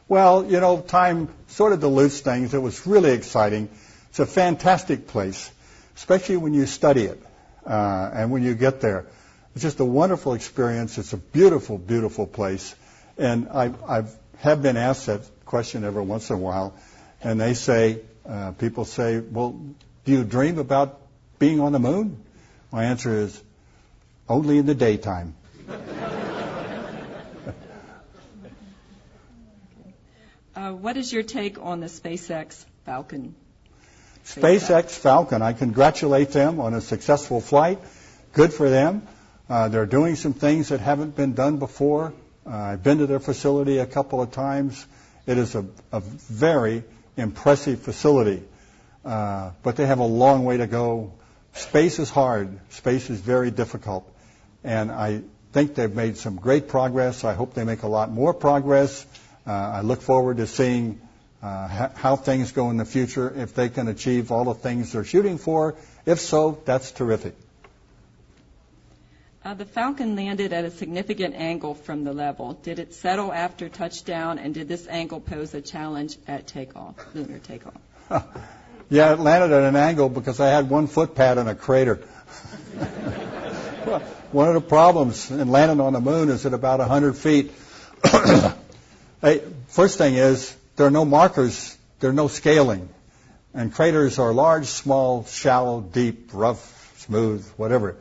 Well, you know, time sort of dilutes things. It was really exciting. It's a fantastic place, especially when you study it uh, and when you get there. It's just a wonderful experience. It's a beautiful, beautiful place. And I I've, have been asked that question every once in a while, and they say, uh, people say, well, do you dream about being on the moon? My answer is, only in the daytime. uh, what is your take on the SpaceX Falcon SpaceX Falcon. I congratulate them on a successful flight. Good for them. Uh, they're doing some things that haven't been done before. Uh, I've been to their facility a couple of times. It is a, a very impressive facility, uh, but they have a long way to go. Space is hard. Space is very difficult, and I think they've made some great progress. I hope they make a lot more progress. Uh, I look forward to seeing uh, how things go in the future, if they can achieve all the things they're shooting for. If so, that's terrific. Uh, the Falcon landed at a significant angle from the level. Did it settle after touchdown, and did this angle pose a challenge at takeoff, lunar takeoff? yeah, it landed at an angle because I had one foot pad in a crater. one of the problems in landing on the moon is at about 100 feet. hey, first thing is there are no markers, there are no scaling. And craters are large, small, shallow, deep, rough, smooth, whatever.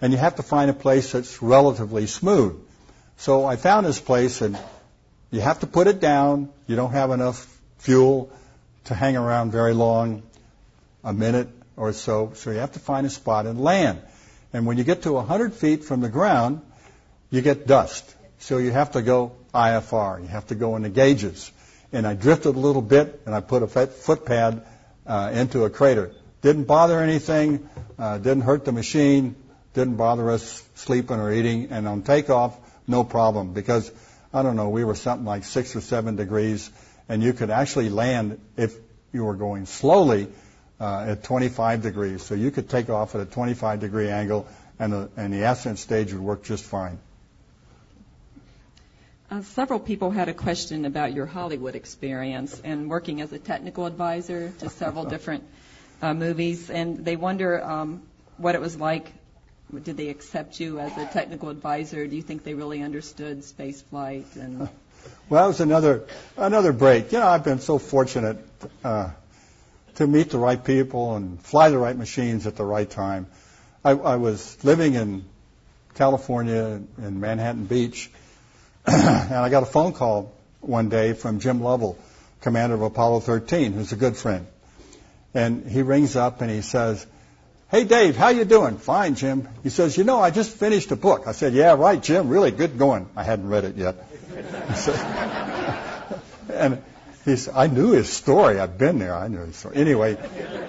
And you have to find a place that's relatively smooth. So I found this place and you have to put it down. You don't have enough fuel to hang around very long, a minute or so. So you have to find a spot and land. And when you get to 100 feet from the ground, you get dust. So you have to go IFR. You have to go in the gauges and I drifted a little bit, and I put a foot pad uh, into a crater. Didn't bother anything, uh, didn't hurt the machine, didn't bother us sleeping or eating, and on takeoff, no problem because I don't know, we were something like six or seven degrees, and you could actually land if you were going slowly uh, at 25 degrees. So you could take off at a 25 degree angle, and the, and the ascent stage would work just fine. Uh, several people had a question about your Hollywood experience and working as a technical advisor to several different uh, movies, and they wonder um, what it was like. Did they accept you as a technical advisor? Do you think they really understood space flight? And Well, that was another another break. You know, I've been so fortunate uh, to meet the right people and fly the right machines at the right time. I, I was living in California in Manhattan Beach, and I got a phone call one day from Jim Lovell, commander of Apollo 13, who's a good friend. And he rings up and he says, Hey Dave, how you doing? Fine, Jim. He says, you know, I just finished a book. I said, yeah, right, Jim, really good going. I hadn't read it yet. and he said, I knew his story. I've been there. I knew his story. Anyway,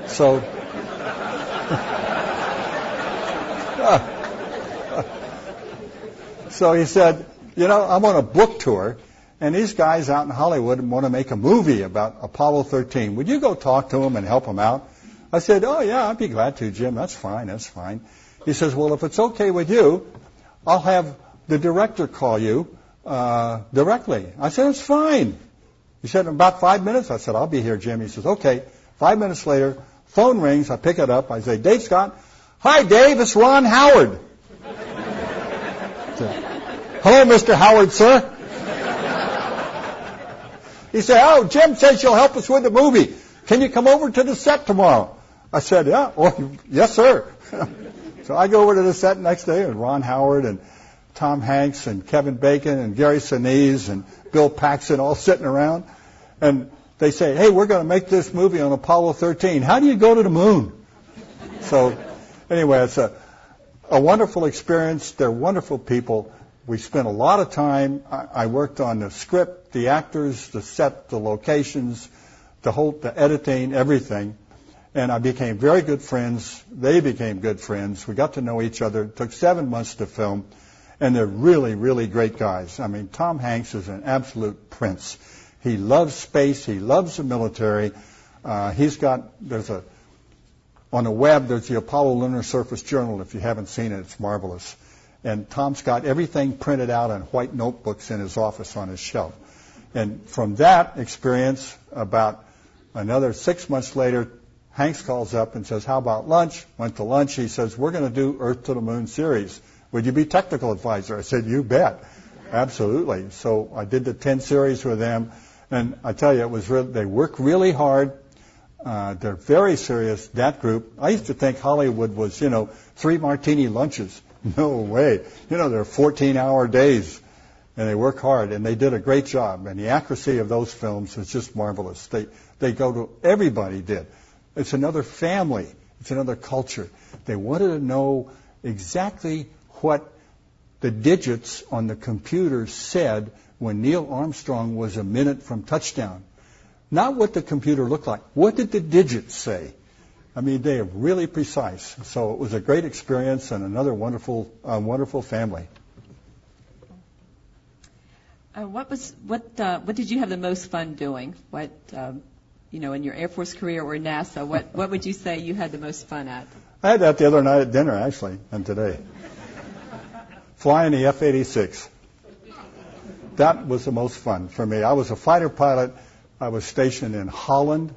so. so he said, you know, I'm on a book tour, and these guys out in Hollywood want to make a movie about Apollo 13. Would you go talk to them and help them out? I said, oh yeah, I'd be glad to, Jim. That's fine. That's fine. He says, well, if it's okay with you, I'll have the director call you uh, directly. I said, it's fine. He said, in about five minutes. I said, I'll be here, Jim. He says, okay. Five minutes later, phone rings. I pick it up. I say, Dave Scott. Hi, Dave. It's Ron Howard. Hello, Mr. Howard, sir. He said, oh, Jim says you'll help us with the movie. Can you come over to the set tomorrow? I said, yeah, well, oh, yes, sir. so I go over to the set next day, and Ron Howard and Tom Hanks and Kevin Bacon and Gary Sinise and Bill Paxton all sitting around. And they say, hey, we're going to make this movie on Apollo 13. How do you go to the moon? So anyway, it's a, a wonderful experience. They're wonderful people. We spent a lot of time. I, I worked on the script, the actors, the set, the locations, the whole, the editing, everything and I became very good friends. They became good friends. We got to know each other. It took seven months to film, and they're really, really great guys. I mean, Tom Hanks is an absolute prince. He loves space. He loves the military. Uh, he's got there's a on the web there's the Apollo Lunar Surface Journal. If you haven't seen it, it's marvelous. And Tom's got everything printed out on white notebooks in his office on his shelf. And from that experience, about another six months later, Hanks calls up and says, How about lunch? Went to lunch. He says, We're going to do Earth to the Moon series. Would you be technical advisor? I said, You bet. Absolutely. So I did the 10 series with them. And I tell you, it was really, they work really hard. Uh, they're very serious, that group. I used to think Hollywood was, you know, three martini lunches. No way. You know, they're 14 hour days and they work hard and they did a great job. And the accuracy of those films is just marvelous. They, they go to, everybody did. It's another family. It's another culture. They wanted to know exactly what the digits on the computer said when Neil Armstrong was a minute from touchdown. Not what the computer looked like. What did the digits say? I mean, they are really precise. So it was a great experience and another wonderful, uh, wonderful family. Uh, what was what? Uh, what did you have the most fun doing? What um, you know, in your Air Force career or NASA, what, what would you say you had the most fun at? I had that the other night at dinner, actually, and today. Flying the F-86. That was the most fun for me. I was a fighter pilot. I was stationed in Holland.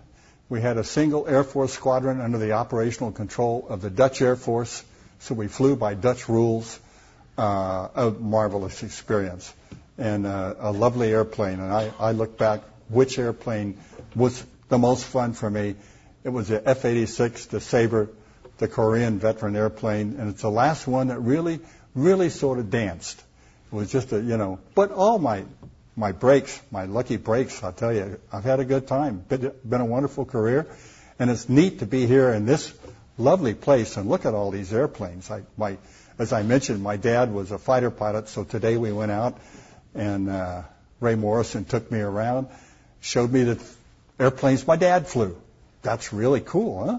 We had a single Air Force squadron under the operational control of the Dutch Air Force, so we flew by Dutch rules. Uh, a marvelous experience and uh, a lovely airplane. And I, I look back, which airplane was the most fun for me. It was the F-86, the Sabre, the Korean veteran airplane, and it's the last one that really, really sort of danced. It was just a, you know, but all my my breaks, my lucky breaks, I'll tell you, I've had a good time. Been, been a wonderful career, and it's neat to be here in this lovely place and look at all these airplanes. I, my, as I mentioned, my dad was a fighter pilot, so today we went out, and uh, Ray Morrison took me around, showed me the airplanes my dad flew. That's really cool, huh?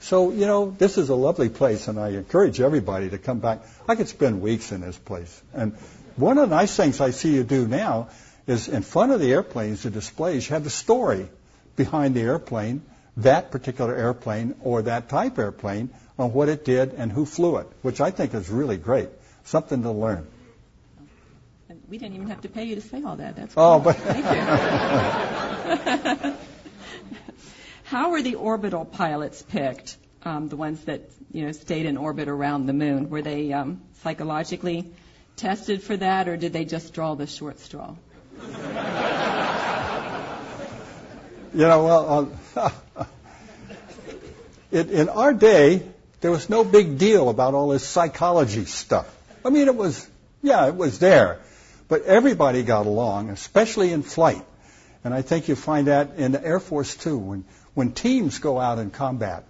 So, you know, this is a lovely place, and I encourage everybody to come back. I could spend weeks in this place. And one of the nice things I see you do now is in front of the airplanes, the displays, you have the story behind the airplane, that particular airplane or that type airplane, on what it did and who flew it, which I think is really great. Something to learn. We didn't even have to pay you to say all that. That's oh, cool. Oh, but thank you. How were the orbital pilots picked? Um, the ones that you know stayed in orbit around the moon. Were they um, psychologically tested for that, or did they just draw the short straw? You know, well, uh, it, in our day, there was no big deal about all this psychology stuff. I mean, it was, yeah, it was there. But everybody got along, especially in flight. And I think you find that in the Air Force too. When, when teams go out in combat,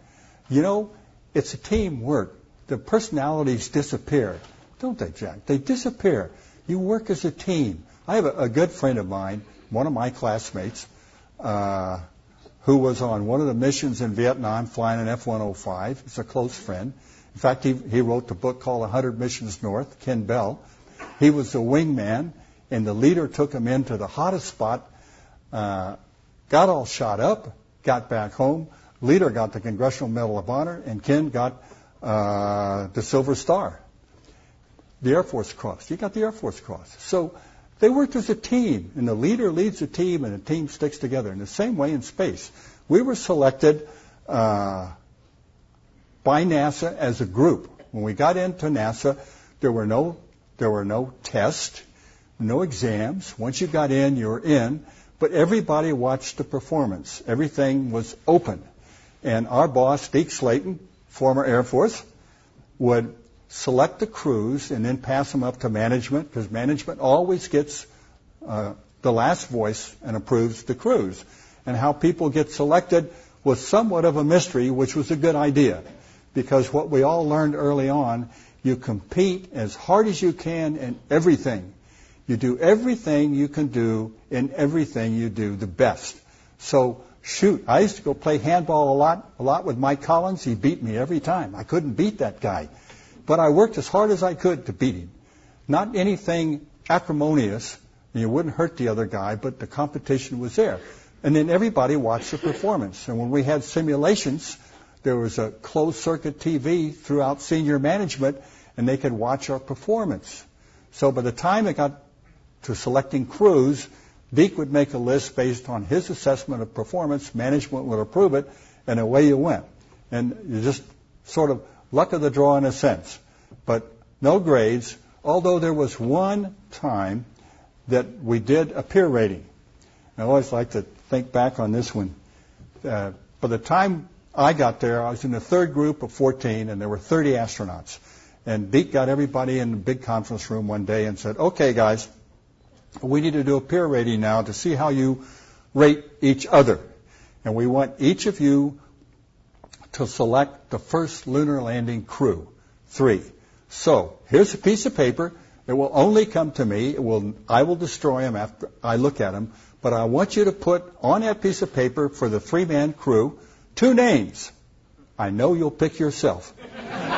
you know, it's a teamwork. The personalities disappear, don't they, Jack? They disappear. You work as a team. I have a, a good friend of mine, one of my classmates, uh, who was on one of the missions in Vietnam flying an F-105. He's a close friend. In fact, he, he wrote the book called 100 Missions North, Ken Bell. He was the wingman, and the leader took him into the hottest spot, uh, got all shot up, got back home. Leader got the Congressional Medal of Honor, and Ken got uh, the Silver Star, the Air Force Cross. He got the Air Force Cross. So they worked as a team, and the leader leads the team, and the team sticks together. In the same way in space, we were selected uh, by NASA as a group. When we got into NASA, there were no there were no tests, no exams. Once you got in, you were in. But everybody watched the performance. Everything was open. And our boss, Deke Slayton, former Air Force, would select the crews and then pass them up to management because management always gets uh, the last voice and approves the crews. And how people get selected was somewhat of a mystery, which was a good idea because what we all learned early on, you compete as hard as you can in everything. You do everything you can do in everything you do the best. So shoot, I used to go play handball a lot, a lot with Mike Collins. He beat me every time. I couldn't beat that guy. But I worked as hard as I could to beat him. Not anything acrimonious, you wouldn't hurt the other guy, but the competition was there. And then everybody watched the performance. And when we had simulations, there was a closed circuit TV throughout senior management, and they could watch our performance. So by the time it got to selecting crews, Deke would make a list based on his assessment of performance, management would approve it, and away you went. And you just sort of luck of the draw in a sense, but no grades, although there was one time that we did a peer rating. I always like to think back on this one. Uh, by the time I got there, I was in the third group of 14, and there were 30 astronauts. And Deke got everybody in the big conference room one day and said, okay, guys, we need to do a peer rating now to see how you rate each other. And we want each of you to select the first lunar landing crew. Three. So here's a piece of paper. It will only come to me. It will, I will destroy them after I look at them. But I want you to put on that piece of paper for the three-man crew two names. I know you'll pick yourself.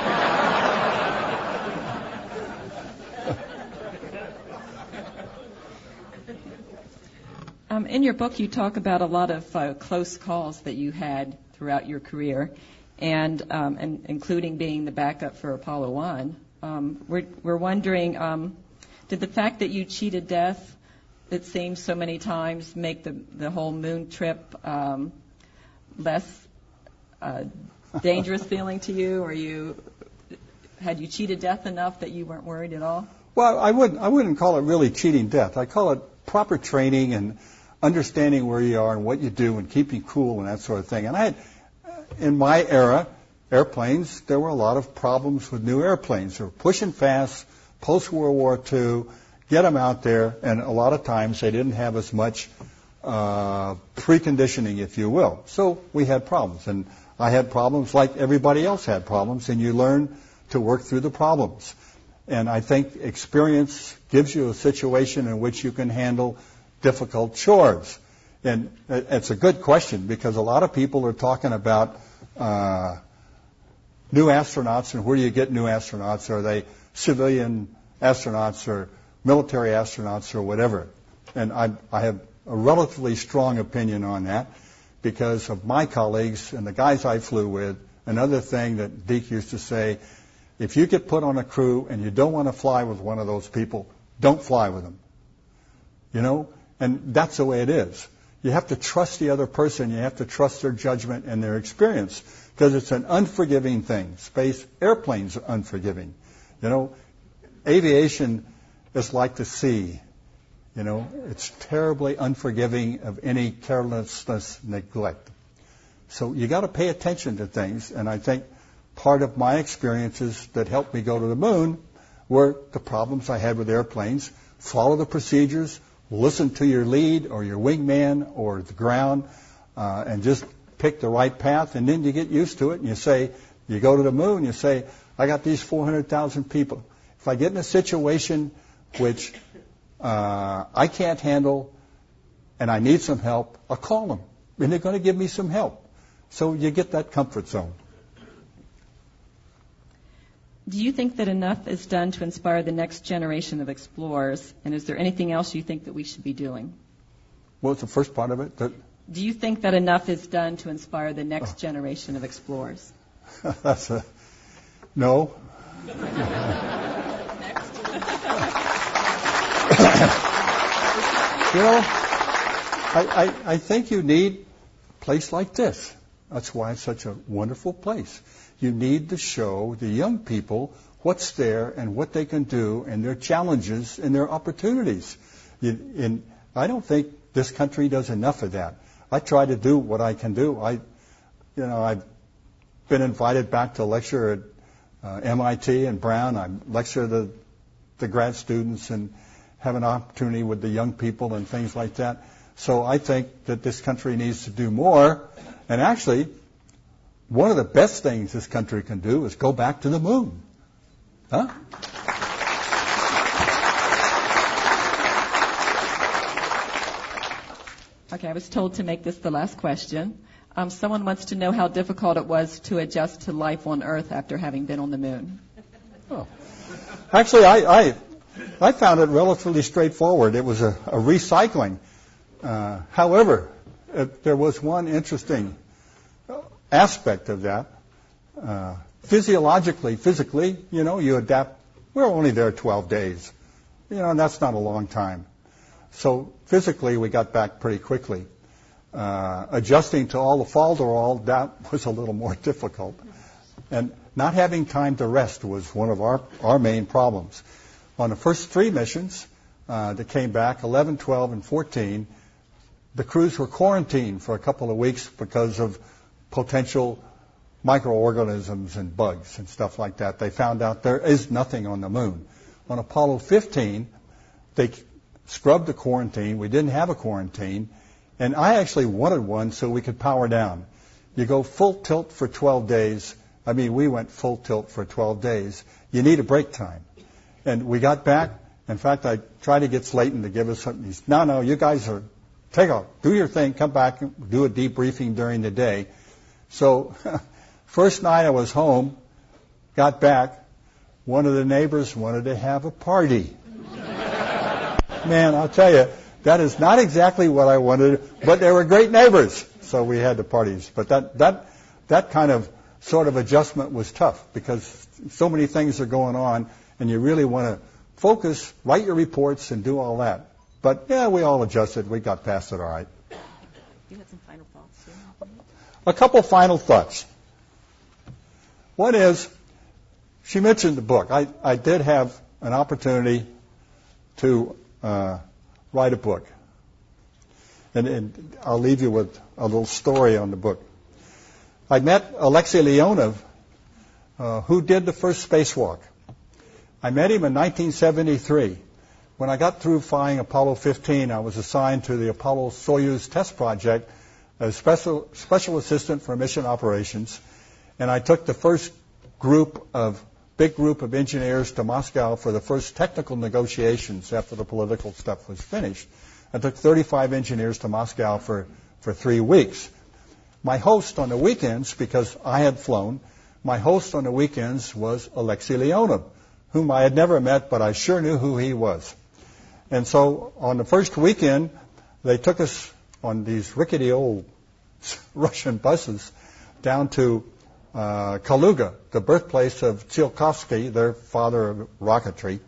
Um, in your book, you talk about a lot of uh, close calls that you had throughout your career, and, um, and including being the backup for Apollo 1. Um, we're, we're wondering, um, did the fact that you cheated death, it seems so many times, make the, the whole moon trip um, less uh, dangerous feeling to you, or you had you cheated death enough that you weren't worried at all? Well, I wouldn't. I wouldn't call it really cheating death. I call it proper training and understanding where you are and what you do and keeping cool and that sort of thing. And I had, in my era, airplanes, there were a lot of problems with new airplanes. They were pushing fast, post World War II, get them out there, and a lot of times they didn't have as much uh, preconditioning, if you will. So we had problems, and I had problems like everybody else had problems, and you learn to work through the problems. And I think experience gives you a situation in which you can handle difficult chores? And it's a good question because a lot of people are talking about uh, new astronauts and where do you get new astronauts? Are they civilian astronauts or military astronauts or whatever? And I, I have a relatively strong opinion on that because of my colleagues and the guys I flew with. Another thing that Deke used to say, if you get put on a crew and you don't want to fly with one of those people, don't fly with them. You know, and that's the way it is. You have to trust the other person. You have to trust their judgment and their experience because it's an unforgiving thing. Space airplanes are unforgiving. You know, aviation is like the sea. You know, it's terribly unforgiving of any carelessness, neglect. So you got to pay attention to things, and I think part of my experiences that helped me go to the moon were the problems I had with airplanes. Follow the procedures, listen to your lead or your wingman or the ground, uh, and just pick the right path, and then you get used to it, and you say, you go to the moon, you say, I got these 400,000 people. If I get in a situation which uh, I can't handle and I need some help, I'll call them, and they're going to give me some help. So you get that comfort zone. Do you think that enough is done to inspire the next generation of explorers? And is there anything else you think that we should be doing? What was the first part of it? The... Do you think that enough is done to inspire the next generation of explorers? That's a no. you know, I, I, I think you need a place like this. That's why it's such a wonderful place. You need to show the young people what's there and what they can do and their challenges and their opportunities. And I don't think this country does enough of that. I try to do what I can do. I, you know, I've been invited back to lecture at uh, MIT and Brown. I lecture the the grad students and have an opportunity with the young people and things like that. So I think that this country needs to do more. And actually, one of the best things this country can do is go back to the moon. Huh? Okay, I was told to make this the last question. Um, someone wants to know how difficult it was to adjust to life on Earth after having been on the moon. Oh. Actually, I, I, I found it relatively straightforward. It was a, a recycling. Uh, however, it, there was one interesting aspect of that. Uh, physiologically, physically, you know, you adapt. We're only there 12 days. You know, and that's not a long time. So physically, we got back pretty quickly. Uh, adjusting to all the falderall, that was a little more difficult. And not having time to rest was one of our, our main problems. On the first three missions uh, that came back, 11, 12, and 14, the crews were quarantined for a couple of weeks because of potential microorganisms and bugs and stuff like that. They found out there is nothing on the moon. On Apollo 15, they scrubbed the quarantine. We didn't have a quarantine. And I actually wanted one so we could power down. You go full tilt for 12 days. I mean, we went full tilt for 12 days. You need a break time. And we got back. In fact, I tried to get Slayton to give us something. He's, no, no, you guys are, take off, do your thing, come back, do a debriefing during the day. So, first night I was home, got back, one of the neighbors wanted to have a party. Man, I'll tell you, that is not exactly what I wanted, but they were great neighbors, so we had the parties. But that that that kind of sort of adjustment was tough because so many things are going on, and you really want to focus, write your reports, and do all that. But yeah, we all adjusted. We got past it all right. You had some final thoughts. A couple final thoughts. One is, she mentioned the book. I, I did have an opportunity to uh, write a book. And, and, I'll leave you with a little story on the book. I met Alexei Leonov, uh, who did the first spacewalk. I met him in 1973. When I got through flying Apollo 15, I was assigned to the Apollo Soyuz test project as special, special assistant for mission operations. And I took the first group of big group of engineers to Moscow for the first technical negotiations after the political stuff was finished. I took 35 engineers to Moscow for, for three weeks. My host on the weekends, because I had flown, my host on the weekends was Alexei Leonov, whom I had never met, but I sure knew who he was. And so on the first weekend, they took us on these rickety old Russian buses down to uh, Kaluga, the birthplace of Tsiolkovsky, their father of rocketry,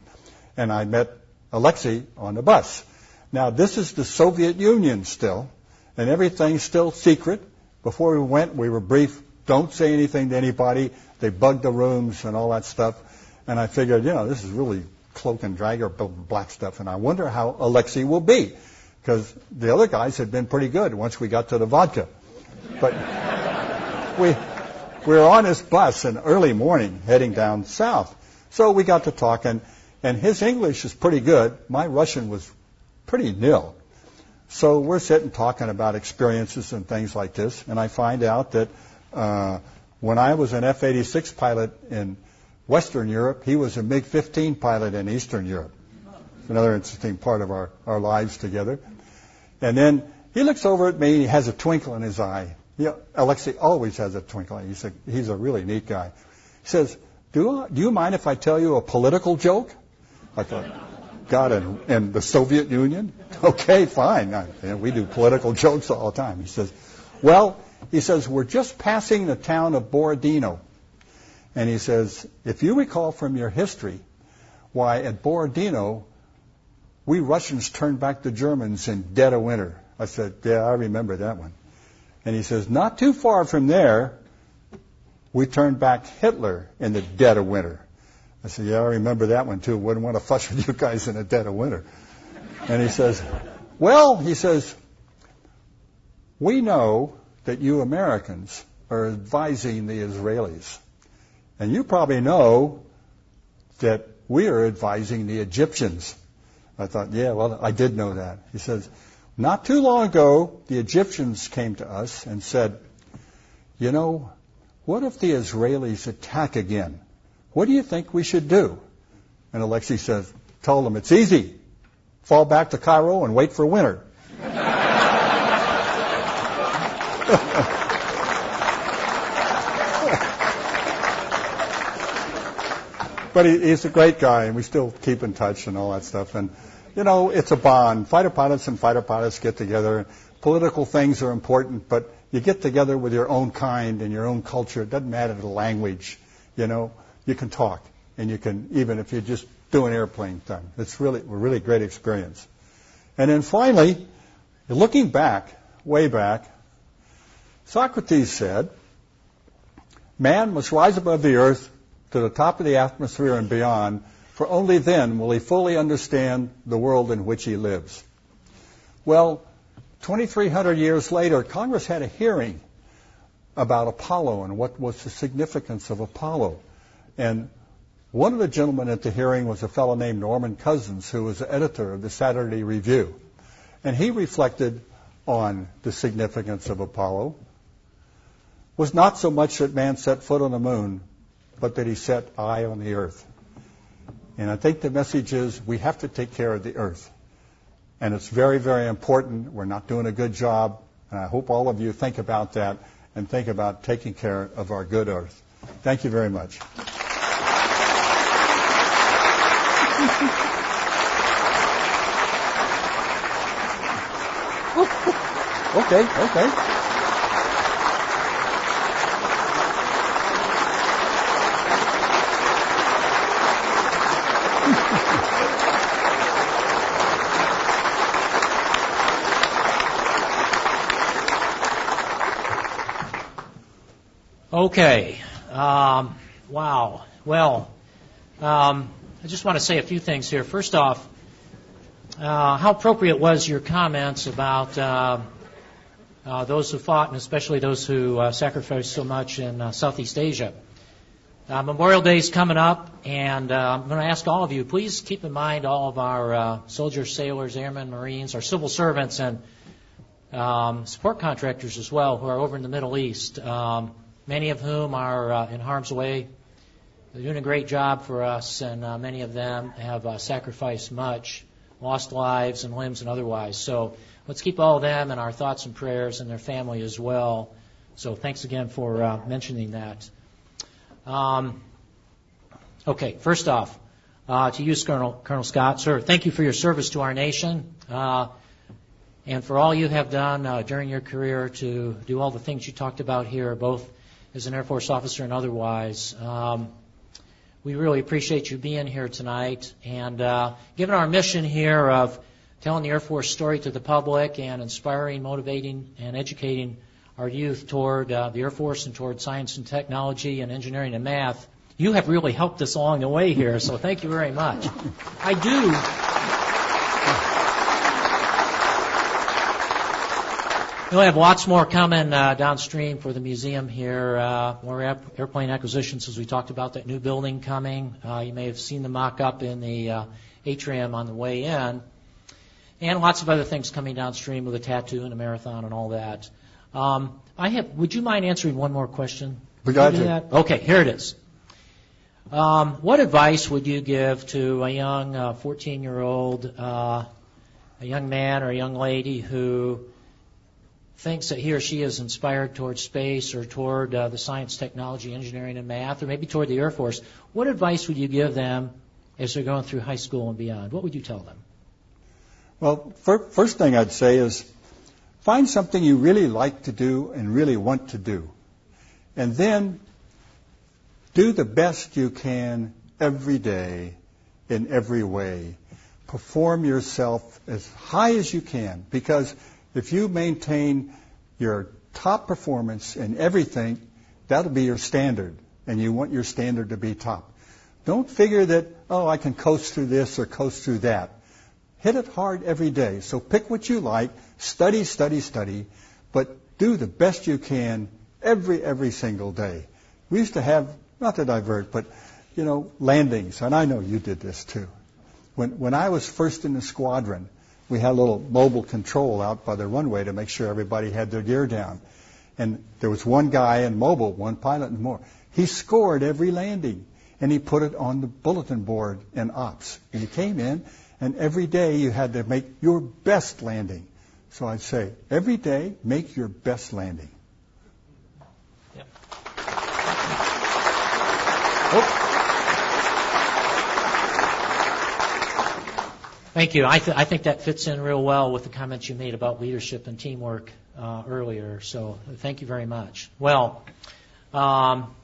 and I met Alexei on the bus. Now, this is the Soviet Union still, and everything's still secret. Before we went, we were briefed, don't say anything to anybody. They bugged the rooms and all that stuff. And I figured, you know, this is really cloak and drag or black stuff, and I wonder how Alexei will be, because the other guys had been pretty good once we got to the vodka. But we we were on his bus in early morning heading down south, so we got to talking, and his English is pretty good. My Russian was pretty nil. So we're sitting talking about experiences and things like this, and I find out that uh, when I was an F-86 pilot in Western Europe, he was a MiG-15 pilot in Eastern Europe. Another interesting part of our, our lives together. And then he looks over at me, and he has a twinkle in his eye. He, Alexei always has a twinkle. He's a, he's a really neat guy. He says, do, do you mind if I tell you a political joke? I thought, God, in, in the Soviet Union? Okay, fine. I, we do political jokes all the time. He says, well, he says, we're just passing the town of Borodino. And he says, if you recall from your history, why at Borodino, we Russians turned back the Germans in dead of winter. I said, yeah, I remember that one. And he says, not too far from there, we turned back Hitler in the dead of winter. I said, yeah, I remember that one too. Wouldn't want to fuss with you guys in the dead of winter. And he says, well, he says, we know that you Americans are advising the Israelis. And you probably know that we are advising the Egyptians. I thought, yeah, well, I did know that. He says, not too long ago, the Egyptians came to us and said, you know, what if the Israelis attack again? What do you think we should do? And Alexei says, told them it's easy. Fall back to Cairo and wait for winter. but he, he's a great guy, and we still keep in touch and all that stuff. And you know, it's a bond. Fighter pilots and fighter pilots get together. Political things are important, but you get together with your own kind and your own culture. It doesn't matter the language. You know, you can talk, and you can even if you're just doing airplane thing. It's really a really great experience. And then finally, looking back, way back, Socrates said, "Man must rise above the earth to the top of the atmosphere and beyond, for only then will he fully understand the world in which he lives." Well, 2,300 years later, Congress had a hearing about Apollo and what was the significance of Apollo. And one of the gentlemen at the hearing was a fellow named Norman Cousins, who was the editor of the Saturday Review. And he reflected on the significance of Apollo was not so much that man set foot on the moon, but that he set eye on the earth. And I think the message is we have to take care of the earth. And it's very, very important. We're not doing a good job. And I hope all of you think about that and think about taking care of our good earth. Thank you very much. okay, okay. Okay. Um, wow. Well, um, I just want to say a few things here. First off, uh, how appropriate was your comments about uh, uh, those who fought, and especially those who uh, sacrificed so much in uh, Southeast Asia? Uh, Memorial Day is coming up, and I'm going to ask all of you, please keep in mind all of our soldiers, sailors, airmen, Marines, our civil servants, and um, support contractors as well who are over in the Middle East. Um, many of whom are uh, in harm's way. They're doing a great job for us, and uh, many of them have uh, sacrificed much, lost lives and limbs and otherwise. So let's keep all of them in our thoughts and prayers and their family as well. So thanks again for uh, mentioning that. Um, okay, first off, uh, to you, Colonel, Colonel Scott, sir, thank you for your service to our nation. Uh, and for all you have done uh, during your career to do all the things you talked about here, both as an Air Force officer and otherwise. Um, we really appreciate you being here tonight. And uh, given our mission here of telling the Air Force story to the public and inspiring, motivating, and educating our youth toward uh, the Air Force and toward science and technology and engineering and math, you have really helped us along the way here, so thank you very much. I do. We'll have lots more coming uh, downstream for the museum here. Uh, more ap- airplane acquisitions, as we talked about that new building coming. Uh, you may have seen the mock-up in the uh, atrium on the way in, and lots of other things coming downstream with a tattoo and a marathon and all that. Um, I have. Would you mind answering one more question? We got you that? Okay, here it is. Um, what advice would you give to a young uh, 14-year-old, uh, a young man or a young lady who thinks that he or she is inspired toward space or toward uh, the science, technology, engineering, and math, or maybe toward the Air Force? What advice would you give them as they're going through high school and beyond? What would you tell them? Well, fir- first thing I'd say is find something you really like to do and really want to do. And then do the best you can every day in every way. Perform yourself as high as you can because if you maintain your top performance in everything, that'll be your standard and you want your standard to be top. Don't figure that, oh, I can coast through this or coast through that. Hit it hard every day. So pick what you like, study, study, study, but do the best you can every, every single day. We used to have, not to divert, but, you know, landings, and I know you did this too. When, when I was first in the squadron, we had a little mobile control out by the runway to make sure everybody had their gear down. And there was one guy in mobile, one pilot and more. He scored every landing, and he put it on the bulletin board in ops. And he came in, and every day you had to make your best landing. So I'd say, every day, make your best landing. Yep. Oh. Thank you. I, th- I think that fits in real well with the comments you made about leadership and teamwork uh, earlier. So thank you very much. Well, um,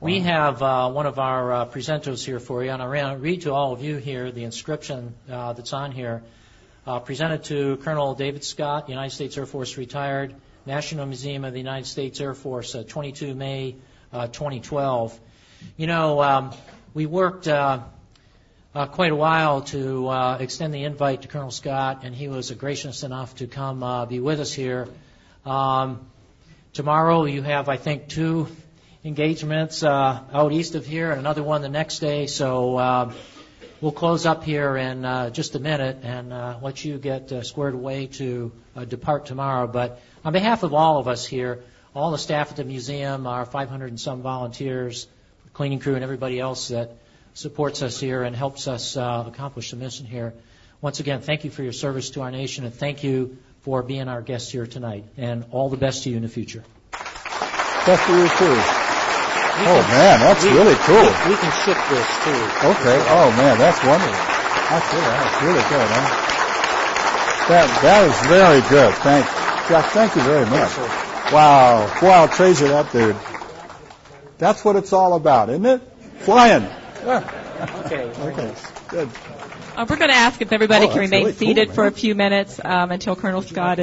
we have uh, one of our uh, presenters here for you, and I'm read to all of you here the inscription uh, that's on here. Uh, presented to Colonel David Scott, United States Air Force retired, National Museum of the United States Air Force, uh, 22 May uh, 2012. You know, um, we worked uh, quite a while to uh, extend the invite to Colonel Scott, and he was gracious enough to come uh, be with us here. Um, tomorrow, you have, I think, two engagements uh, out east of here, and another one the next day. So uh, we'll close up here in uh, just a minute and let you get squared away to depart tomorrow. But on behalf of all of us here, all the staff at the museum, our 500 and some volunteers, cleaning crew, and everybody else that supports us here and helps us uh, accomplish the mission here. Once again, thank you for your service to our nation, and thank you for being our guest here tonight. And all the best to you in the future. Best to you too. We Oh can- man, that's we- really cool. We, we can ship this too. Okay. Oh man, that's wonderful. That's really, that's really good, huh? That that is very good. Thank Jack. Thank you very much. Wow. Wow, treasure that dude. That's what it's all about, isn't it? Flying. Okay. Okay. Good. Uh, we're going to ask if everybody Oh, can that's remain really cool, seated for a few minutes um, until Colonel Scott is.